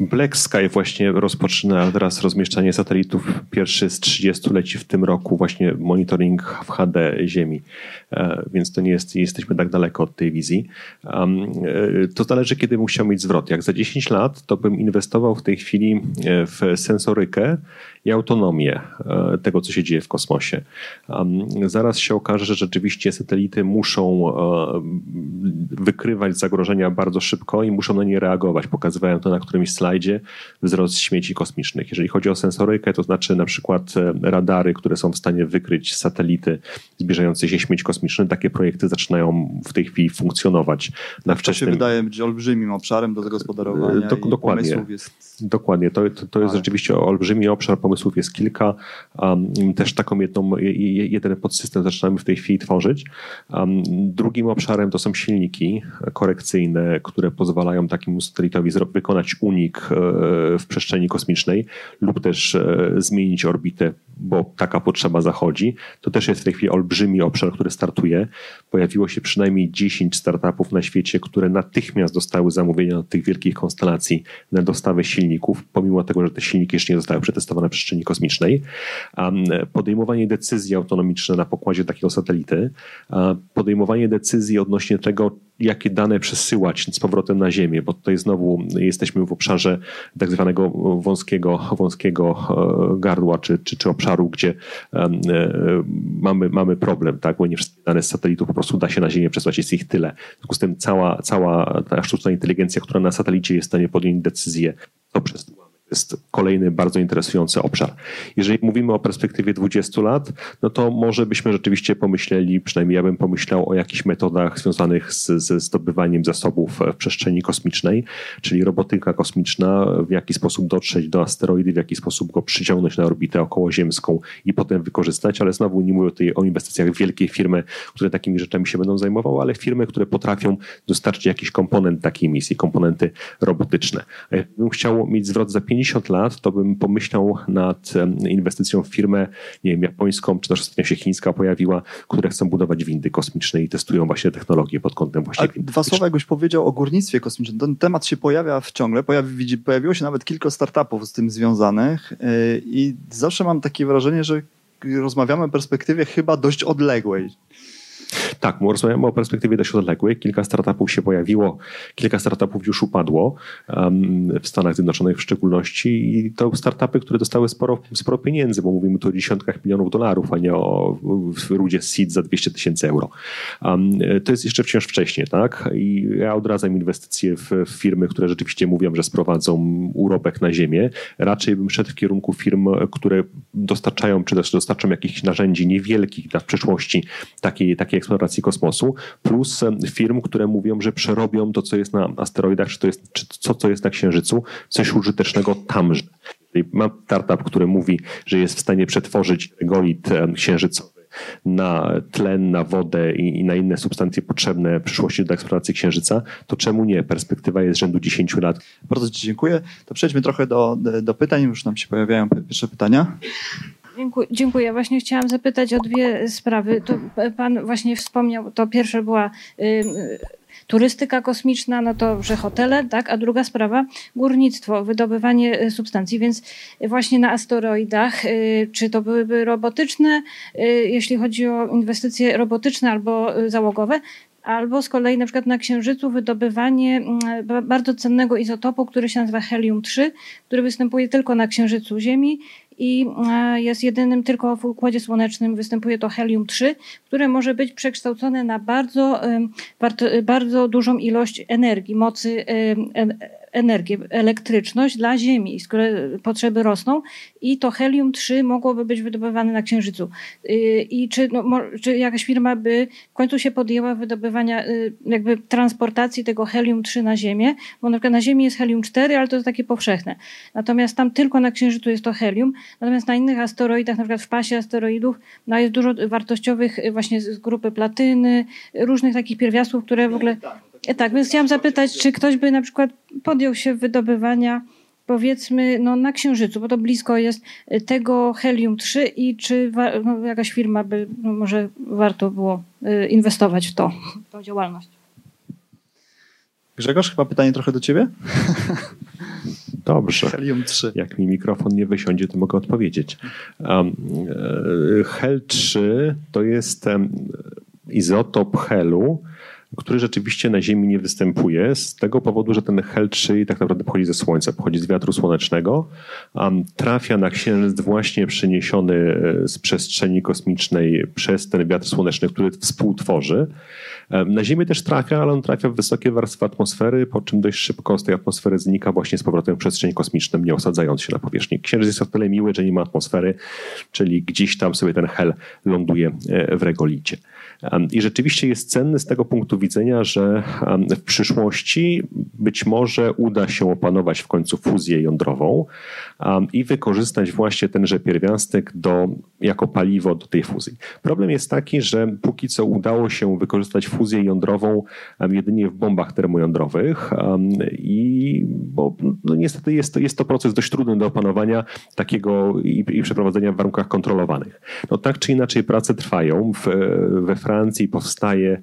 Black Sky właśnie rozpoczyna teraz rozmieszczanie satelitów. Pierwszy z 30 leci w tym roku, właśnie monitoring w HD Ziemi, e, więc to nie jest, jesteśmy tak daleko od tej wizji. E, to zależy, kiedy musiał mieć zwrot. Jak za 10 lat, to bym inwestował w tej chwili e, w sensorykę i autonomię tego, co się dzieje w kosmosie. Zaraz się okaże, że rzeczywiście satelity muszą wykrywać zagrożenia bardzo szybko i muszą na nie reagować. Pokazywałem to na którymś slajdzie slajdzie wzrost śmieci kosmicznych. Jeżeli chodzi o sensorykę, to znaczy na przykład e, radary, które są w stanie wykryć satelity zbliżające się śmieć kosmiczne, takie projekty zaczynają w tej chwili funkcjonować. Na wczesnym... To się wydaje być olbrzymim obszarem do zagospodarowania e, do, dokładnie. jest... Dokładnie, to, to, to jest Ale. rzeczywiście olbrzymi obszar, pomysłów jest kilka. Um, też taką jedną, jeden podsystem zaczynamy w tej chwili tworzyć. Um, drugim obszarem to są silniki korekcyjne, które pozwalają takiemu satelitowi wykonać unik w przestrzeni kosmicznej lub też e, zmienić orbitę, bo taka potrzeba zachodzi. To też jest w tej chwili olbrzymi obszar, który startuje. Pojawiło się przynajmniej 10 startupów na świecie, które natychmiast dostały zamówienia od tych wielkich konstelacji na dostawę silników, pomimo tego, że te silniki jeszcze nie zostały przetestowane w przestrzeni kosmicznej. Podejmowanie decyzji autonomiczne na pokładzie takiego satelity, podejmowanie decyzji odnośnie tego, jakie dane przesyłać z powrotem na Ziemię, bo tutaj znowu jesteśmy w obszarze tak zwanego wąskiego, wąskiego e, gardła, czy, czy, czy obszaru, gdzie e, mamy, mamy problem, tak? bo nie wszystkie dane z satelitów po prostu da się na Ziemię przesłać, jest ich tyle. W związku z tym cała, cała ta sztuczna inteligencja, która na satelicie jest w stanie podjąć decyzję, to przesyłamy jest kolejny bardzo interesujący obszar. Jeżeli mówimy o perspektywie 20 lat, no to może byśmy rzeczywiście pomyśleli, przynajmniej ja bym pomyślał o jakichś metodach związanych z, ze zdobywaniem zasobów w przestrzeni kosmicznej, czyli robotyka kosmiczna, w jaki sposób dotrzeć do asteroidy, w jaki sposób go przyciągnąć na orbitę okołoziemską i potem wykorzystać, ale znowu nie mówię tutaj o inwestycjach w wielkie firmy, które takimi rzeczami się będą zajmowały, ale firmy, które potrafią dostarczyć jakiś komponent takiej misji, komponenty robotyczne. A jakbym chciał mieć zwrot za 50 lat, to bym pomyślał nad inwestycją w firmę, nie wiem, japońską, czy też ostatnio się chińska pojawiła, które chcą budować windy kosmiczne i testują właśnie technologię pod kątem właśnie A Dwa słowa jakbyś powiedział o górnictwie kosmicznym. Ten temat się pojawia wciągle, pojawi, pojawiło się nawet kilka startupów z tym związanych yy, i zawsze mam takie wrażenie, że rozmawiamy o perspektywie chyba dość odległej. Tak, rozmawiamy o perspektywie dość odległej. Kilka startupów się pojawiło, kilka startupów już upadło w Stanach Zjednoczonych w szczególności i to startupy, które dostały sporo, sporo pieniędzy, bo mówimy tu o dziesiątkach milionów dolarów, a nie o rudzie seed za 200 tysięcy euro. To jest jeszcze wciąż wcześnie, tak? I ja odradzam inwestycje w, w firmy, które rzeczywiście mówią, że sprowadzą urobek na ziemię. Raczej bym szedł w kierunku firm, które dostarczają, czy też dostarczą jakichś narzędzi niewielkich dla przyszłości takiej, takiej eksploracji kosmosu, plus firm, które mówią, że przerobią to, co jest na asteroidach, czy to jest, czy co, co jest na Księżycu, coś użytecznego tamże. Mam startup, który mówi, że jest w stanie przetworzyć regolit księżycowy na tlen, na wodę i, i, na inne substancje potrzebne w przyszłości do eksploracji Księżyca, to czemu nie? Perspektywa jest rzędu 10 lat. Bardzo Ci dziękuję. To przejdźmy trochę do, do pytań. Już nam się pojawiają pierwsze pytania. Dziękuję, dziękuję. Właśnie chciałam zapytać o dwie sprawy. To pan właśnie wspomniał, to pierwsza była y, turystyka kosmiczna, no to, że hotele, tak, a druga sprawa górnictwo, wydobywanie y, substancji, więc właśnie na asteroidach, y, czy to byłyby robotyczne, y, jeśli chodzi o inwestycje robotyczne albo załogowe, albo z kolei na przykład na Księżycu wydobywanie mm, bardzo cennego izotopu, który się nazywa helium-3, który występuje tylko na Księżycu Ziemi i e, jest jedynym tylko w Układzie Słonecznym. Występuje to helium-3, które może być przekształcone na bardzo, bardzo dużą ilość energii, mocy energię, elektryczność dla Ziemi, której potrzeby rosną i to helium-3 mogłoby być wydobywane na Księżycu. Y, I czy, no, czy jakaś firma by w końcu się podjęła wydobywania, y, jakby transportacji tego helium-3 na Ziemię, bo na przykład na Ziemi jest helium-4, ale to jest takie powszechne. Natomiast tam tylko na Księżycu jest to helium, natomiast na innych asteroidach, na przykład w pasie asteroidów, no jest dużo wartościowych y, właśnie z grupy platyny, różnych takich pierwiastków, które w ogóle E, tak, więc chciałam zapytać, czy ktoś by na przykład podjął się wydobywania powiedzmy no, na Księżycu, bo to blisko jest e, tego helium-3 i czy no, jakaś firma by, no, może warto było e, inwestować w to, w tą działalność. Grzegorz, chyba pytanie trochę do ciebie? Dobrze. Helium-3. Jak mi mikrofon nie wysiądzie, to mogę odpowiedzieć. Um, Hel-3 to jest um, izotop helu, który rzeczywiście na Ziemi nie występuje z tego powodu, że ten Hel-3 tak naprawdę pochodzi ze Słońca, pochodzi z wiatru słonecznego, trafia na Księżyc właśnie przeniesiony e, z przestrzeni kosmicznej przez ten wiatr słoneczny, który współtworzy. Na Ziemię też trafia, ale on trafia w wysokie warstwy atmosfery, po czym dość szybko z tej atmosfery znika właśnie z powrotem w przestrzeń kosmiczną, nie osadzając się na powierzchni. Księżyc jest o tyle miły, że nie ma atmosfery, czyli gdzieś tam sobie ten hel ląduje e, w regolicie. I rzeczywiście jest cenny z tego punktu widzenia, że w przyszłości być może uda się opanować w końcu fuzję jądrową i wykorzystać właśnie tenże pierwiastek do, jako paliwo do tej fuzji. Problem jest taki, że póki co udało się wykorzystać fuzję jądrową jedynie w bombach termojądrowych i bo no niestety jest to, jest to proces dość trudny do opanowania takiego i, i przeprowadzenia w warunkach kontrolowanych. No tak czy inaczej prace trwają. W, we Francji powstaje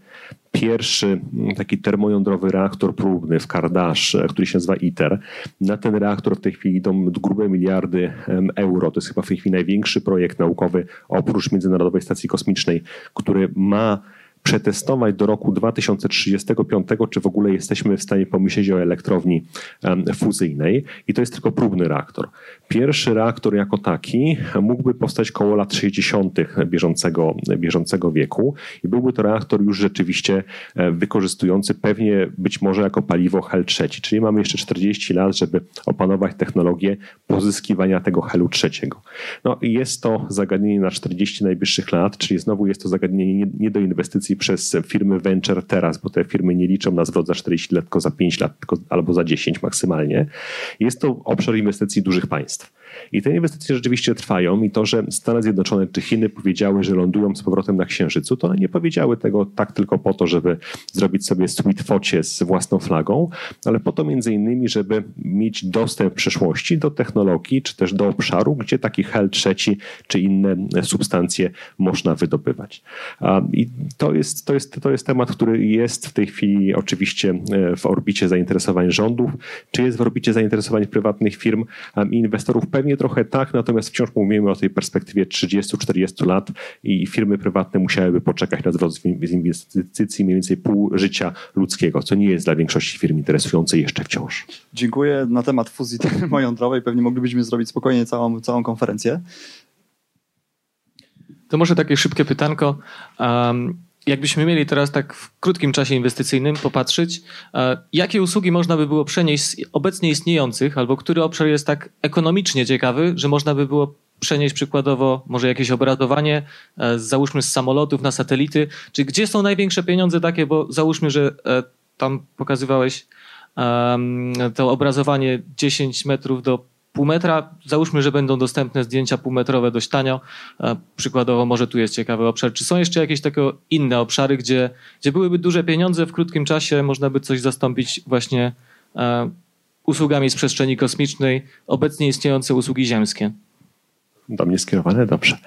pierwszy taki termojądrowy reaktor próbny w Kardasz, który się nazywa ITER. Na ten reaktor w tej chwili idą grube miliardy euro. To jest chyba w tej chwili największy projekt naukowy oprócz Międzynarodowej Stacji Kosmicznej, który ma przetestować do roku 2035, czy w ogóle jesteśmy w stanie pomyśleć o elektrowni fuzyjnej i to jest tylko próbny reaktor. Pierwszy reaktor jako taki mógłby powstać koło lat 60. bieżącego, bieżącego wieku i byłby to reaktor już rzeczywiście e, wykorzystujący pewnie być może jako paliwo HEL trzeci, czyli mamy jeszcze 40 lat, żeby opanować technologię pozyskiwania tego helu trzeciego. No i jest to zagadnienie na 40 najbliższych lat, czyli znowu jest to zagadnienie nie, nie do inwestycji przez firmy venture teraz, bo te firmy nie liczą na zwrot za 40 lat, tylko za 5 lat tylko, albo za 10 maksymalnie. Jest to obszar inwestycji dużych państw. I te inwestycje rzeczywiście trwają i to, że Stany Zjednoczone czy Chiny powiedziały, że lądują z powrotem na Księżycu, to one nie powiedziały tego tak tylko po to, żeby zrobić sobie sweet focie z własną flagą, ale po to między innymi, żeby mieć dostęp w przyszłości do technologii, czy też do obszaru, gdzie taki hel trzeci, czy inne substancje można wydobywać. I to jest, to jest, to jest temat, który jest w tej chwili oczywiście e, w orbicie zainteresowań rządów, czy jest w orbicie zainteresowań prywatnych firm i inwestorów pewnie Pewnie trochę tak, natomiast wciąż mówimy o tej perspektywie 30-40 lat i firmy prywatne musiałyby poczekać na zwrot z inwestycji mniej więcej pół życia ludzkiego, co nie jest dla większości firm interesujące jeszcze wciąż. Dziękuję. Na temat fuzji termojądrowej pewnie moglibyśmy zrobić spokojnie całą, całą konferencję. To może takie szybkie pytanko. Um, jakbyśmy mieli teraz tak w krótkim czasie inwestycyjnym popatrzeć, e, jakie usługi można by było przenieść z obecnie istniejących, albo który obszar jest tak ekonomicznie ciekawy, że można by było przenieść przykładowo może jakieś obradowanie, e, załóżmy z samolotów na satelity, czy gdzie są największe pieniądze takie, bo załóżmy, że e, tam pokazywałeś to obrazowanie 10 metrów do pół metra. Załóżmy, że będą dostępne zdjęcia półmetrowe dość tanio. E, przykładowo może tu jest ciekawy obszar. Czy są jeszcze jakieś takie inne obszary, gdzie, gdzie byłyby duże pieniądze, w krótkim czasie można by coś zastąpić właśnie e, usługami z przestrzeni kosmicznej, obecnie istniejące usługi ziemskie? Do mnie skierowane? Dobrze.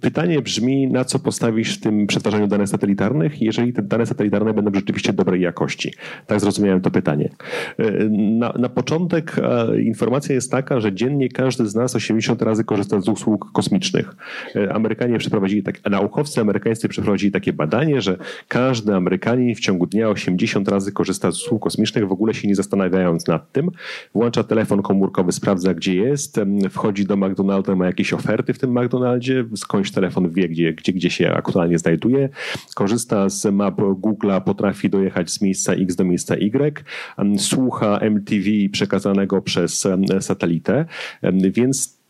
Pytanie brzmi, na co postawisz w tym przetwarzaniu danych satelitarnych, jeżeli te dane satelitarne będą rzeczywiście dobrej jakości? Tak zrozumiałem to pytanie. E, na, na początek e, informacja jest taka, że dziennie każdy z nas 80 razy korzysta z usług kosmicznych. E, Amerykanie przeprowadzili tak, naukowcy amerykańscy przeprowadzili takie badanie, że każdy Amerykanin w ciągu dnia 80 razy korzysta z usług kosmicznych, w ogóle się nie zastanawiając nad tym. Włącza telefon komórkowy, sprawdza gdzie jest, wchodzi do McDonalda, ma jakieś oferty w tym McDonaldzie, skądś telefon wie, gdzie, gdzie, gdzie się aktualnie znajduje, korzysta z map Google'a, potrafi dojechać z miejsca X do miejsca Y, słucha MTV przekazanego przez satelitę, więc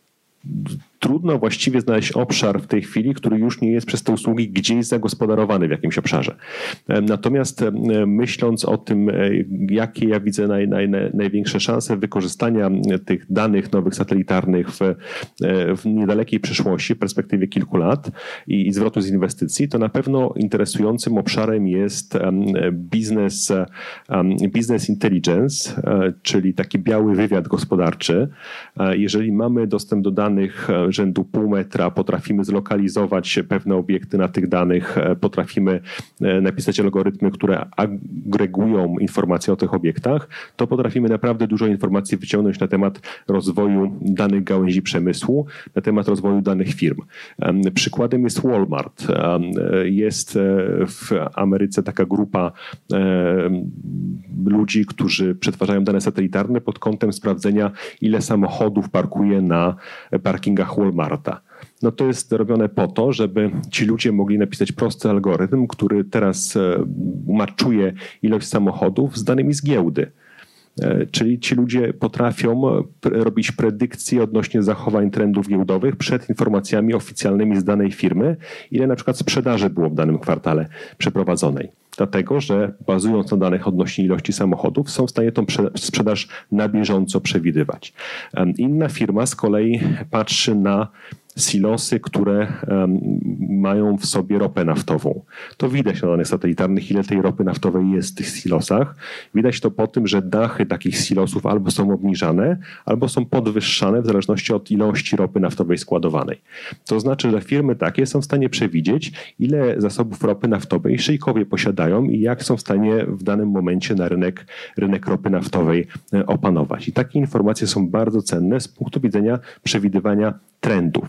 trudno właściwie znaleźć obszar w tej chwili, który już nie jest przez te usługi gdzieś zagospodarowany w jakimś obszarze. Natomiast myśląc o tym, e, jakie ja widzę naj, naj, największe szanse wykorzystania tych danych nowych satelitarnych w, e, w niedalekiej przyszłości, w perspektywie kilku lat i, i zwrotu z inwestycji, to na pewno interesującym obszarem jest business, business intelligence, e, czyli taki biały wywiad gospodarczy. Jeżeli mamy dostęp do danych rzędu pół metra, potrafimy zlokalizować pewne obiekty na tych danych, e, potrafimy e, napisać algorytmy, które agregują informacje o tych obiektach, to potrafimy naprawdę dużo informacji wyciągnąć na temat rozwoju danych gałęzi przemysłu, na temat rozwoju danych firm. Przykładem jest Walmart. Jest e, w Ameryce taka grupa ludzi, którzy przetwarzają dane satelitarne pod kątem sprawdzenia, ile samochodów parkuje na parkingach Walmarta. No to jest robione po to, żeby ci ludzie mogli napisać prosty algorytm, który teraz e, maczuje ilość samochodów z danymi z giełdy. E, czyli ci ludzie potrafią robić predykcje odnośnie zachowań trendów giełdowych przed informacjami oficjalnymi z danej firmy, ile na przykład sprzedaży było w danym kwartale przeprowadzonej. Dlatego, że bazując na danych odnośnie ilości samochodów, są w stanie tą sprzedaż na bieżąco przewidywać. Inna firma z kolei patrzy na silosy, które mają w sobie ropę naftową. To widać na danych satelitarnych, ile tej ropy naftowej jest w tych silosach. Widać to po tym, że dachy takich silosów albo są obniżane, albo są podwyższane w zależności od ilości ropy naftowej składowanej. To znaczy, że firmy takie są w stanie przewidzieć, ile zasobów ropy naftowej szejkowie posiadają i jak są w stanie w danym momencie na rynek, rynek ropy naftowej e, opanować. I takie informacje są bardzo cenne z punktu widzenia przewidywania trendów.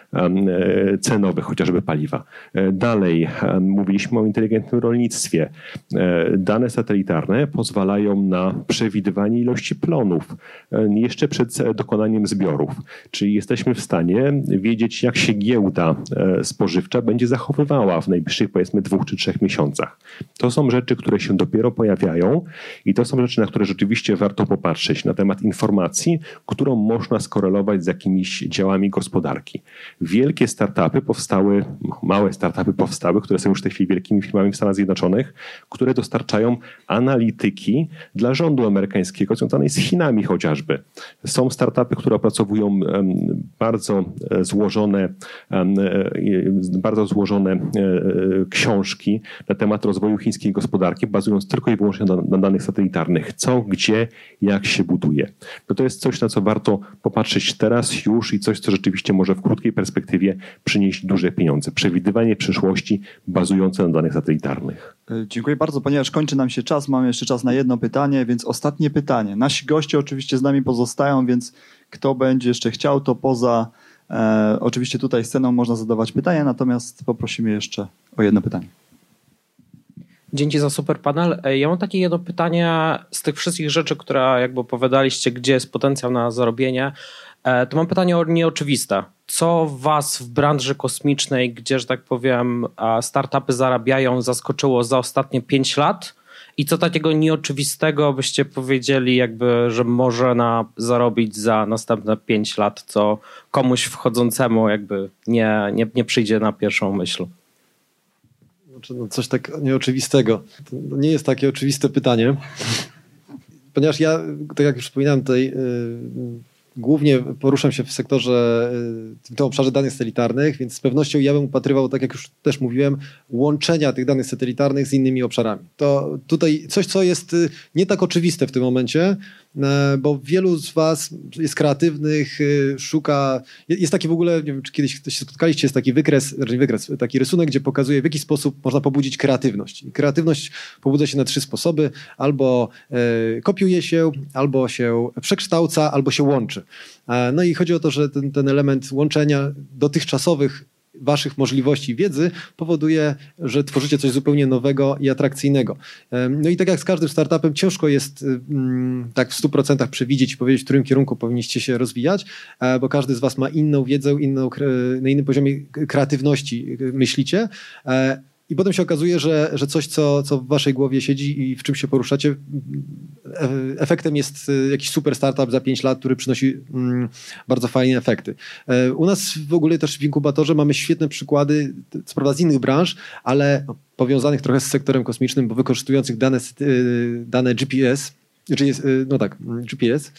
cenowych, chociażby paliwa. Dalej, mówiliśmy o inteligentnym rolnictwie. Dane satelitarne pozwalają na przewidywanie ilości plonów jeszcze przed dokonaniem zbiorów. Czyli jesteśmy w stanie wiedzieć, jak się giełda spożywcza będzie zachowywała w najbliższych powiedzmy dwóch czy trzech miesiącach. To są rzeczy, które się dopiero pojawiają i to są rzeczy, na które rzeczywiście warto popatrzeć na temat informacji, którą można skorelować z jakimiś działami gospodarki. Wielkie startupy powstały, małe startupy powstały, które są już w tej chwili wielkimi firmami w Stanach Zjednoczonych, które dostarczają analityki dla rządu amerykańskiego związanej z Chinami chociażby. Są startupy, które opracowują bardzo e, złożone, e, bardzo złożone e, książki na temat rozwoju chińskiej gospodarki, bazując tylko i wyłącznie na, na danych satelitarnych. Co, gdzie, jak się buduje. No to jest coś, na co warto popatrzeć teraz już i coś, co rzeczywiście może w krótkiej perspektywie przynieść duże pieniądze. Przewidywanie przyszłości bazujące na danych satelitarnych. E, dziękuję bardzo, ponieważ kończy nam się czas. Mamy jeszcze czas na jedno pytanie, więc ostatnie pytanie. Nasi goście oczywiście z nami pozostają, więc kto będzie jeszcze chciał, to poza e, oczywiście tutaj sceną można zadawać pytania, natomiast poprosimy jeszcze o jedno pytanie. Dzięki za super panel. E, ja mam takie jedno pytanie z tych wszystkich rzeczy, które jakby opowiadaliście, gdzie jest potencjał na zarobienie. E, to mam pytanie o nieoczywiste. Co was w branży kosmicznej, gdzie, że tak powiem, startupy zarabiają, zaskoczyło za ostatnie 5 lat? I co takiego nieoczywistego byście powiedzieli, jakby, że może na, zarobić za następne 5 lat, co komuś wchodzącemu jakby nie, nie, nie przyjdzie na pierwszą myśl? Znaczy, no coś tak nieoczywistego. To nie jest takie oczywiste pytanie, ponieważ ja, tak jak już wspominałem tutaj, yy, głównie poruszam się w sektorze, y, w tym obszarze danych satelitarnych, więc z pewnością ja bym upatrywał, tak jak już też mówiłem, łączenia tych danych satelitarnych z innymi obszarami. To tutaj coś, co jest y, nie tak oczywiste w tym momencie, bo wielu z was jest kreatywnych, e, szuka, jest taki w ogóle, nie wiem, czy kiedyś się spotkaliście, jest taki wykres, raczej wykres, taki rysunek, gdzie pokazuje w jaki sposób można pobudzić kreatywność. I kreatywność pobudza się na trzy sposoby, albo e, kopiuje się, albo się przekształca, albo się łączy. No i chodzi o to, że ten, ten element łączenia dotychczasowych waszych możliwości wiedzy powoduje, że tworzycie coś zupełnie nowego i atrakcyjnego. No i tak jak z każdym startupem, ciężko jest mm, tak w 100% przewidzieć i powiedzieć, w którym kierunku powinniście się rozwijać, e, bo każdy z was ma inną wiedzę, inną, na innym poziomie kreatywności myślicie. I potem się okazuje, że, że coś, co, co w waszej głowie siedzi i w czym się poruszacie, e, efektem jest e, jakiś super startup za 5 lat, który przynosi mm, bardzo fajne efekty. E, u nas w ogóle też w inkubatorze mamy świetne przykłady, co prawda z innych branż, ale powiązanych trochę z sektorem kosmicznym, bo wykorzystujących dane, dane GPS, czyli no tak, GPS,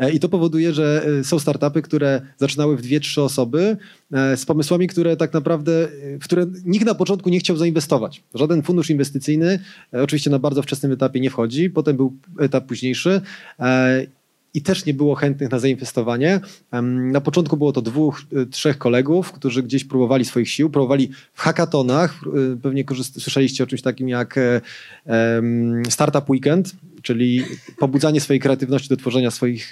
E, I to powoduje, że e, są startupy, które zaczynały w dwie, trzy osoby e, z pomysłami, które tak naprawdę, w które nikt na początku nie chciał zainwestować. Żaden fundusz inwestycyjny oczywiście na bardzo wczesnym etapie nie wchodzi, potem był etap późniejszy i też nie było chętnych na zainwestowanie. Na początku było to dwóch, trzech kolegów, którzy gdzieś próbowali swoich sił, próbowali w hackatonach. Pewnie słyszeliście o czymś takim jak Startup Weekend, czyli pobudzanie swojej kreatywności do tworzenia swoich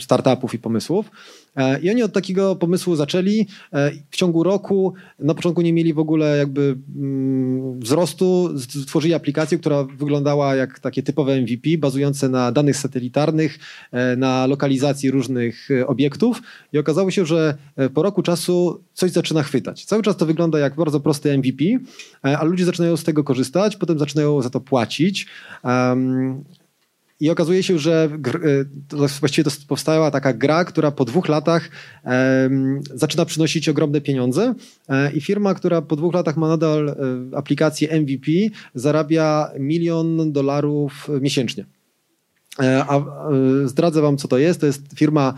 startupów i pomysłów. E, I oni od takiego pomysłu zaczęli. E, w ciągu roku, na początku nie mieli w ogóle jakby mm, wzrostu, stworzyli aplikację, która wyglądała jak takie typowe MVP, bazujące na danych satelitarnych, e, na lokalizacji różnych obiektów. I okazało się, że po roku czasu coś zaczyna chwytać. Cały czas to wygląda jak bardzo prosty MVP, a ludzie zaczynają z tego korzystać, potem zaczynają za to płacić. I okazuje się, że e, właściwie to powstała taka gra, która po dwóch latach zaczyna przynosić ogromne pieniądze. E, I firma, która po dwóch latach ma nadal e, aplikację MVP, zarabia milion dolarów miesięcznie. A zdradzę wam, co to jest. To jest firma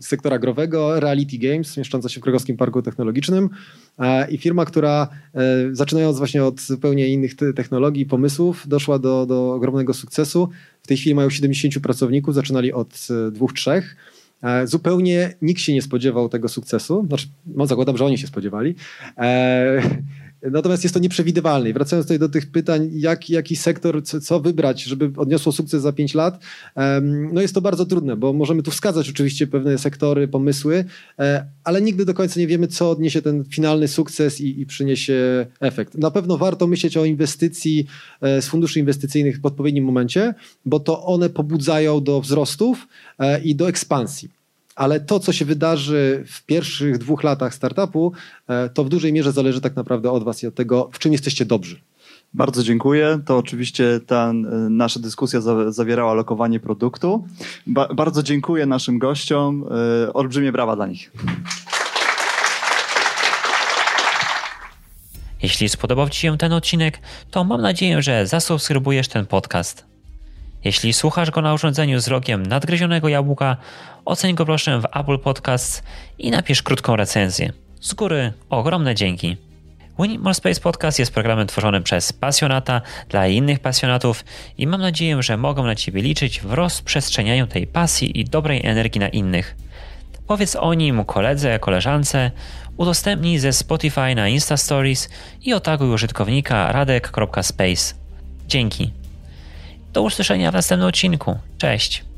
z sektora growego, Reality Games, mieszcząca się w Krakowskim Parku Technologicznym i firma, która zaczynając właśnie od zupełnie innych technologii, pomysłów, doszła do, do ogromnego sukcesu. W tej chwili mają 70 pracowników, zaczynali od e, dwóch, trzech. E, zupełnie nikt się nie spodziewał tego sukcesu. Znaczy, no zakładam, że oni się spodziewali. Natomiast jest to nieprzewidywalne. I wracając tutaj do tych pytań, jak, jaki sektor, co, co wybrać, żeby odniosło sukces za 5 lat, no jest to bardzo trudne, bo możemy tu wskazać oczywiście pewne sektory, pomysły, e, ale nigdy do końca nie wiemy, co odniesie ten finalny sukces i, i przyniesie efekt. Na pewno warto myśleć o inwestycji e, z funduszy inwestycyjnych w odpowiednim momencie, bo to one pobudzają do wzrostów e, i do ekspansji ale to, co się wydarzy w pierwszych dwóch latach startupu, e, to w dużej mierze zależy tak naprawdę od Was i od tego, w czym jesteście dobrzy. Bardzo dziękuję. To oczywiście ta e, nasza dyskusja zawierała lokowanie produktu. Ba bardzo dziękuję naszym gościom. E, olbrzymie brawa dla nich. Jeśli spodobał Ci się ten odcinek, to mam nadzieję, że zasubskrybujesz ten podcast. Jeśli słuchasz go na urządzeniu z rogiem nadgryzionego jabłka, oceń go proszę w Apple Podcasts i napisz krótką recenzję. Z góry ogromne dzięki. Win More Space Podcast jest programem tworzonym przez pasjonata dla innych pasjonatów i mam nadzieję, że mogą na Ciebie liczyć w rozprzestrzenianiu tej pasji i dobrej energii na innych. Powiedz o nim koledze, koleżance, udostępnij ze Spotify na Insta Stories i otaguj użytkownika radek.space. Dzięki. Do usłyszenia w następnym odcinku. Cześć!